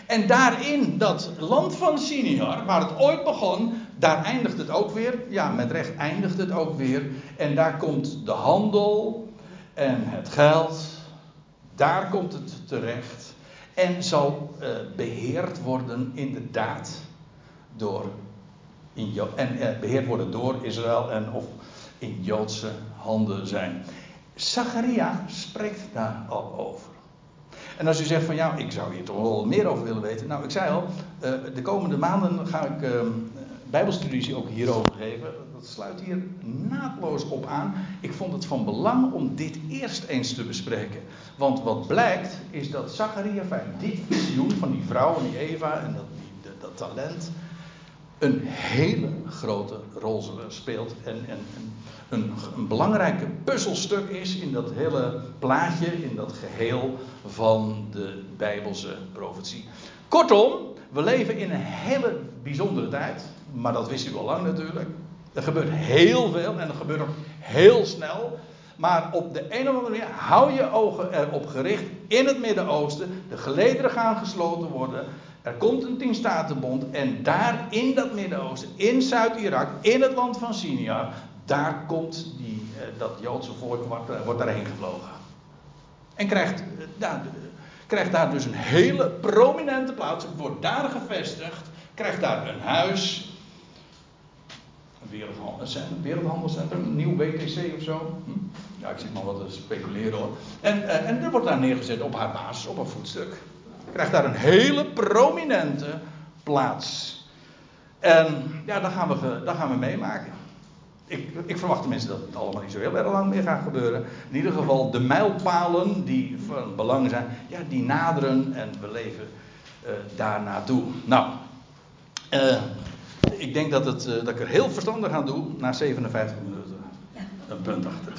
S1: En daarin dat land van Siniar, waar het ooit begon, daar eindigt het ook weer. Ja, met recht eindigt het ook weer. En daar komt de handel en het geld. Daar komt het terecht. En zal uh, beheerd worden, inderdaad, door. In en uh, beheerd worden door Israël en of in Joodse handen zijn. Zacharia spreekt daar al over. En als u zegt van ja, ik zou hier toch wel meer over willen weten. Nou, ik zei al, uh, de komende maanden ga ik uh, Bijbelstudies ook hierover geven. Dat sluit hier naadloos op aan. Ik vond het van belang om dit eerst eens te bespreken. Want wat blijkt is dat Zacharia, dit visioen van die vrouw en die Eva en dat, dat talent een hele grote rol speelt. En, en, een, een belangrijke puzzelstuk is in dat hele plaatje, in dat geheel van de Bijbelse profetie. Kortom, we leven in een hele bijzondere tijd. Maar dat wist u al lang natuurlijk. Er gebeurt heel veel en er gebeurt ook heel snel. Maar op de een of andere manier hou je ogen erop gericht in het Midden-Oosten. De gelederen gaan gesloten worden. Er komt een tienstatenbond en daar in dat Midden-Oosten, in Zuid-Irak, in het land van Sinjar, daar komt die, eh, dat Joodse volk, wordt, eh, wordt daarheen gevlogen. En krijgt, eh, daar, krijgt daar dus een hele prominente plaats, wordt daar gevestigd, krijgt daar een huis, een wereldhandelscentrum, wereldhandelscentrum een nieuw WTC of zo. Hm? Ja, ik zit maar wat te speculeren hoor. En, en er wordt daar neergezet op haar basis, op een voetstuk krijgt daar een hele prominente plaats. En ja, dat gaan we, dat gaan we meemaken. Ik, ik, verwacht tenminste dat het allemaal niet zo heel erg lang meer gaat gebeuren. In ieder geval, de mijlpalen die van belang zijn, ja, die naderen en we leven uh, daar naartoe. Nou, uh, ik denk dat, het, uh, dat ik er heel verstandig aan doe, na 57 minuten een punt achter.